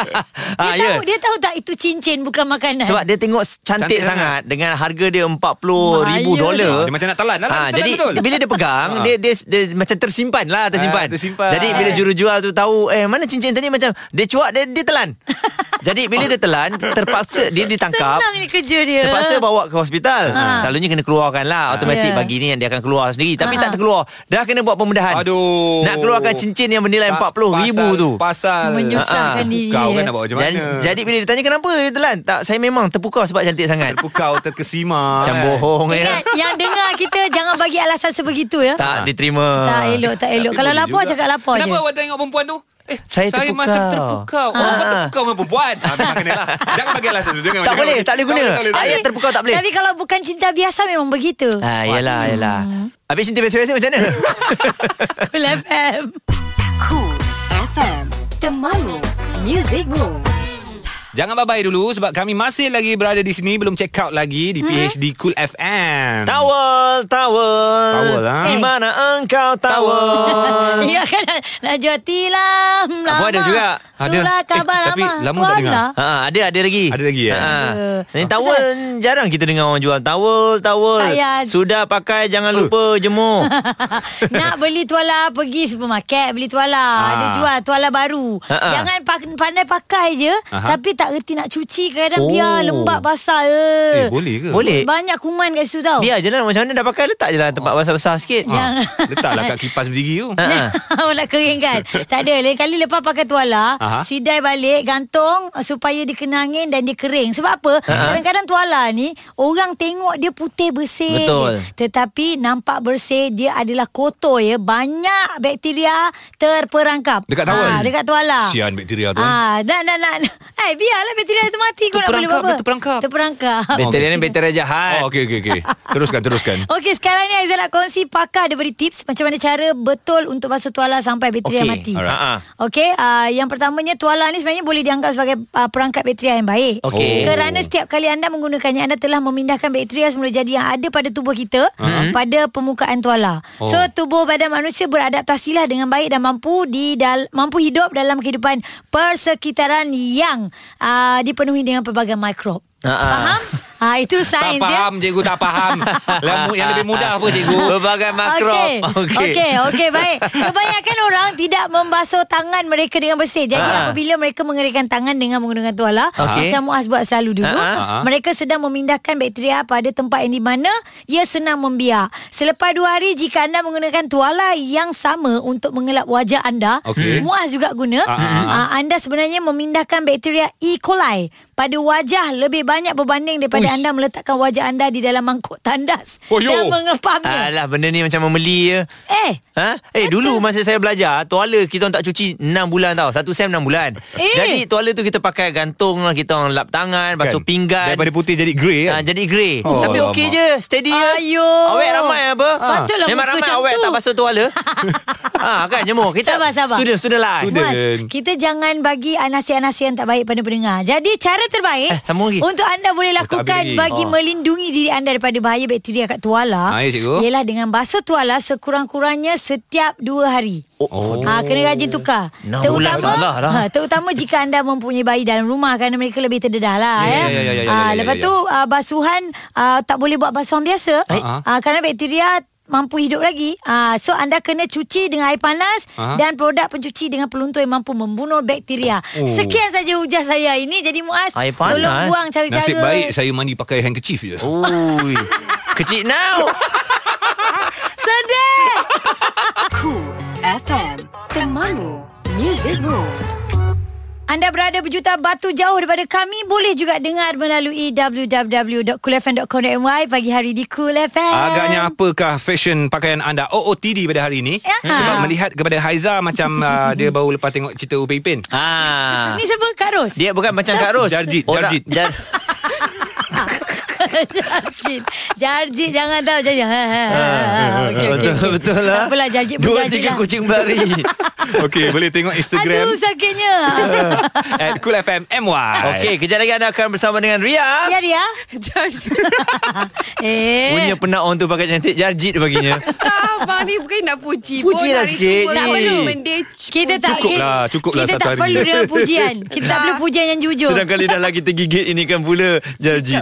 Speaker 3: Ah,
Speaker 2: tahu
Speaker 3: ya.
Speaker 2: Dia tahu tak itu cincin Bukan makanan
Speaker 3: Sebab dia tengok cantik,
Speaker 4: Cantik
Speaker 3: sangat dengan harga dia 40 ribu dolar.
Speaker 4: Dia macam nak telan lah,
Speaker 3: Ha,
Speaker 4: telan
Speaker 3: jadi
Speaker 4: betul.
Speaker 3: bila dia pegang
Speaker 4: Ha.
Speaker 3: dia, dia dia macam tersimpan lah tersimpan.
Speaker 4: Ah, tersimpan.
Speaker 3: Jadi bila jurujual tu tahu eh mana cincin tadi macam dia cuak dia dia telan. (laughs) jadi bila dia telan terpaksa dia ditangkap.
Speaker 2: Senang ni kerja dia
Speaker 3: Terpaksa bawa ke hospital.
Speaker 2: Ha.
Speaker 3: Selalunya kena keluarkan lah automatik
Speaker 2: Ya.
Speaker 3: bagi ni yang dia akan keluar sendiri tapi
Speaker 2: Ha.
Speaker 3: tak terkeluar. Dah kena buat pembedahan.
Speaker 4: Aduh
Speaker 3: Nak keluarkan cincin yang bernilai
Speaker 4: Pa-
Speaker 3: 40 ribu
Speaker 4: pasal-
Speaker 3: tu.
Speaker 4: Pasal
Speaker 2: Menyusahkan
Speaker 3: Ha.
Speaker 2: diri
Speaker 4: Kau kan
Speaker 2: eh.
Speaker 4: nak buat macam
Speaker 3: Jadi,
Speaker 4: mana
Speaker 3: jadi bila ditanya kenapa dia telan? Tak saya memang terpukau sebab cantik sangat.
Speaker 4: Terpukau terkesima
Speaker 3: Macam
Speaker 4: kan?
Speaker 3: bohong ya.
Speaker 2: Ingat yang dengar kita Jangan bagi alasan sebegitu ya
Speaker 3: Tak diterima.
Speaker 2: Tak elok Tak elok
Speaker 4: Tapi
Speaker 2: Kalau lapar
Speaker 4: juga.
Speaker 2: cakap lapar
Speaker 4: Kenapa
Speaker 2: je
Speaker 4: awak tengok perempuan tu? Eh,
Speaker 3: Saya
Speaker 4: saya
Speaker 3: terpukau.
Speaker 4: macam terpukau. Oh,
Speaker 3: Ah.
Speaker 4: kau terpukau dengan perempuan. Ha, memang kena lah. Jangan bagi alasan tu. Jangan,
Speaker 3: Tak boleh,
Speaker 4: bagi-
Speaker 3: tak boleh guna.
Speaker 4: Tak boleh, tak
Speaker 3: Ayat
Speaker 4: boleh.
Speaker 3: terpukau tak boleh.
Speaker 2: Tapi kalau bukan cinta biasa Memang begitu
Speaker 3: Ah, yalah, yalah. Habis cinta biasa-biasa macam mana? (laughs)
Speaker 2: Cool FM
Speaker 1: Cool FM. Temanmu. Music Rules.
Speaker 4: Jangan bye-bye dulu sebab kami masih lagi berada di sini belum check out lagi di PHD Cool FM.
Speaker 3: Tawel, tawel.
Speaker 4: Tawel, ha?
Speaker 3: Di mana engkau tawel?
Speaker 2: Ya kan Najwa tilam lama
Speaker 3: Apa ada juga?
Speaker 4: Ada.
Speaker 2: Surat kabar
Speaker 4: Eh, tapi
Speaker 2: lama
Speaker 4: tak dengar.
Speaker 3: Ha, ada ada lagi.
Speaker 4: Ada lagi, ya?
Speaker 3: Ha.
Speaker 2: Ada.
Speaker 3: Ni tawel jarang kita dengar orang jual tawel, tawel.
Speaker 2: Tak payah.
Speaker 3: Sudah pakai jangan lupa jemur. (laughs)
Speaker 2: Nak beli tuala Pergi supermarket Beli tuala Ada jual tuala baru
Speaker 3: Ha, ha.
Speaker 2: Jangan pa- pandai pakai je
Speaker 4: Aha.
Speaker 2: Tapi tak reti nak cuci Kadang
Speaker 3: Oh.
Speaker 2: biar lembab basah
Speaker 4: Eh,
Speaker 2: eh.
Speaker 4: boleh ke?
Speaker 3: Boleh.
Speaker 2: Banyak kuman kat situ tau
Speaker 3: Biar je lah macam mana dah pakai letak je lah tempat basah-basah sikit. (laughs)
Speaker 2: Jangan
Speaker 4: Letaklah kat kipas berdiri tu.
Speaker 3: Ha, ha. (laughs)
Speaker 2: Nak kering kan Tak ada Lain kali lepas pakai tuala
Speaker 4: Aha.
Speaker 2: Sidai balik Gantung uh, Supaya dia kena angin Dan dia kering Sebab apa Kadang-kadang tuala ni Orang tengok dia putih bersih
Speaker 3: Betul.
Speaker 2: Tetapi nampak bersih Dia adalah kotor ya Banyak bakteria Terperangkap
Speaker 4: Dekat towel?
Speaker 2: Ah, Dekat tuala
Speaker 4: Sian bakteria tu.
Speaker 2: Ah, dan dan dan. Eh biar Biarlah bateri tu mati Kau nak boleh buat
Speaker 4: Terperangkap,
Speaker 2: apa
Speaker 4: terperangkap.
Speaker 2: Terperangkap
Speaker 3: Bateri ni bateri jahat.
Speaker 4: Oh, okey okey okey. Teruskan teruskan. (laughs)
Speaker 2: Okey sekarang ni Aizal nak kongsi pakar dia beri tips macam mana cara betul untuk basuh tuala sampai bateri yang mati.
Speaker 3: Alright.
Speaker 2: Okey, uh, yang pertamanya tuala ni sebenarnya boleh dianggap sebagai uh, perangkat bateri yang baik.
Speaker 3: Okey.
Speaker 2: Kerana setiap kali anda menggunakannya anda telah memindahkan bateri semula jadi yang ada pada tubuh kita uh-huh. pada permukaan tuala.
Speaker 4: Oh.
Speaker 2: So tubuh badan manusia beradaptasilah dengan baik dan mampu di dal- mampu hidup dalam kehidupan persekitaran yang uh, dipenuhi dengan pelbagai mikrob.
Speaker 3: Ha-ha.
Speaker 2: Faham? Ha, itu
Speaker 4: Tak
Speaker 2: sains ya.
Speaker 4: faham cikgu tak faham. (laughs) Yang yang lebih mudah apa cikgu?
Speaker 3: Berbagai makro.
Speaker 2: Okey. Okey, okey, okay, baik. Kebanyakan orang tidak membasuh tangan mereka dengan bersih. Jadi
Speaker 3: Ha.
Speaker 2: apabila mereka mengeringkan tangan dengan menggunakan tuala,
Speaker 3: Okey.
Speaker 2: macam Muaz buat selalu dulu,
Speaker 3: Ha,
Speaker 4: ha.
Speaker 2: mereka sedang memindahkan bakteria pada tempat yang di mana ia senang membiak. Selepas dua hari jika anda menggunakan tuala yang sama untuk mengelap wajah anda,
Speaker 4: Okey.
Speaker 2: Muaz juga guna,
Speaker 4: Ha, ha, ha.
Speaker 2: ah, anda sebenarnya memindahkan bakteria E. coli pada wajah lebih banyak berbanding daripada
Speaker 4: Uish.
Speaker 2: anda meletakkan wajah anda di dalam mangkuk tandas
Speaker 4: Oh, yo.
Speaker 2: dan mengepamnya.
Speaker 3: Alah benda ni macam membeli je.
Speaker 2: Eh,
Speaker 3: Ha? Eh dulu masa saya belajar Tuala kita orang tak cuci 6 bulan tau Satu sem 6 bulan
Speaker 2: Eh.
Speaker 3: Jadi tuala tu kita pakai gantung lah Kita orang lap tangan Basuh
Speaker 4: Kan?
Speaker 3: pinggan
Speaker 4: Daripada putih jadi grey
Speaker 3: ha,
Speaker 4: kan?
Speaker 3: Jadi grey
Speaker 4: Oh,
Speaker 3: Tapi okey je. Steady je
Speaker 2: Ayo.
Speaker 3: Awet ramai apa
Speaker 2: Ha. Patutlah
Speaker 3: Memang ramai awet
Speaker 2: tu.
Speaker 3: tak basuh tuala ha, (laughs) Kan jemur kita
Speaker 2: Sabar, sabar.
Speaker 3: Student Student lah
Speaker 4: Student.
Speaker 2: Mas, kita jangan bagi nasihat-nasihat yang tak baik pada pendengar. Jadi cara terbaik
Speaker 3: Eh, lagi.
Speaker 2: untuk anda boleh lakukan bagi
Speaker 3: Oh.
Speaker 2: melindungi diri anda daripada bahaya bakteria kat tuala
Speaker 4: Ah, ya, cikgu.
Speaker 2: ialah dengan basuh tuala sekurang-kurangnya setiap dua hari.
Speaker 3: Oh,
Speaker 2: Ha, kena rajin tukar.
Speaker 3: Bulan salah lah.
Speaker 2: ha, terutama jika anda mempunyai bayi dalam rumah kerana mereka lebih terdedah lah.
Speaker 4: Ya,
Speaker 2: lepas tu basuhan ah, tak boleh buat basuhan biasa
Speaker 4: Ah,
Speaker 2: ah, kerana bakteria mampu hidup lagi. Ah, so anda kena cuci dengan air panas
Speaker 4: Ah.
Speaker 2: dan produk pencuci dengan peluntur yang mampu membunuh bakteria.
Speaker 4: Oh.
Speaker 2: Sekian saja hujah saya ini. Jadi Muaz,
Speaker 3: Air panas.
Speaker 2: tolong buang cara-cara.
Speaker 4: Nasib baik saya mandi pakai handkerchief je.
Speaker 3: Ui. Kecil now (laughs)
Speaker 2: Sedih.
Speaker 1: Cool FM Temanmu Music Room
Speaker 2: Anda berada berjuta batu jauh daripada kami Boleh juga dengar melalui www.coolfm.com.my Pagi hari di Cool FM
Speaker 4: Agaknya apakah fashion pakaian anda OOTD pada hari ini?
Speaker 2: Ya.
Speaker 4: Sebab melihat kepada Haiza macam uh, (laughs) dia baru lepas tengok cerita Upin Ipin.
Speaker 3: ha.
Speaker 2: Ni siapa Kak Ros?
Speaker 3: Dia bukan macam Kak Ros
Speaker 4: Jarjit, Jarjit. (laughs)
Speaker 3: Jar-
Speaker 2: Jarjit. Jarjit jangan tahu. Ni Ha, ha, ha, ha. Okey, okey,
Speaker 3: Betul,
Speaker 2: okey.
Speaker 3: betul. Lah
Speaker 2: Tak apalah Jarjit pun
Speaker 3: Dua
Speaker 2: Jarjit
Speaker 3: tiga
Speaker 2: lah.
Speaker 3: kucing berlari. (laughs)
Speaker 4: Okey, boleh tengok Instagram.
Speaker 2: Aduh sakitnya. (laughs)
Speaker 4: At Cool FM MY.
Speaker 3: Okey, kejap lagi anda akan bersama dengan Ria.
Speaker 2: Ya Ria. (laughs) Eh.
Speaker 3: Punya penat orang tu pakai cantik Jarjit baginya.
Speaker 5: Abang ni bukan nak puji
Speaker 3: Puji
Speaker 5: pun
Speaker 3: lah sikit
Speaker 5: pun. Benda
Speaker 2: kita tak
Speaker 4: Cukup
Speaker 2: kita,
Speaker 4: lah, cukup lah
Speaker 2: kita
Speaker 4: satu
Speaker 2: tak
Speaker 4: hari.
Speaker 2: perlu dengan pujian. Kita tak perlu pujian yang jujur.
Speaker 3: Sedangkan lidah lagi tergigit Ini kan pula Jarjit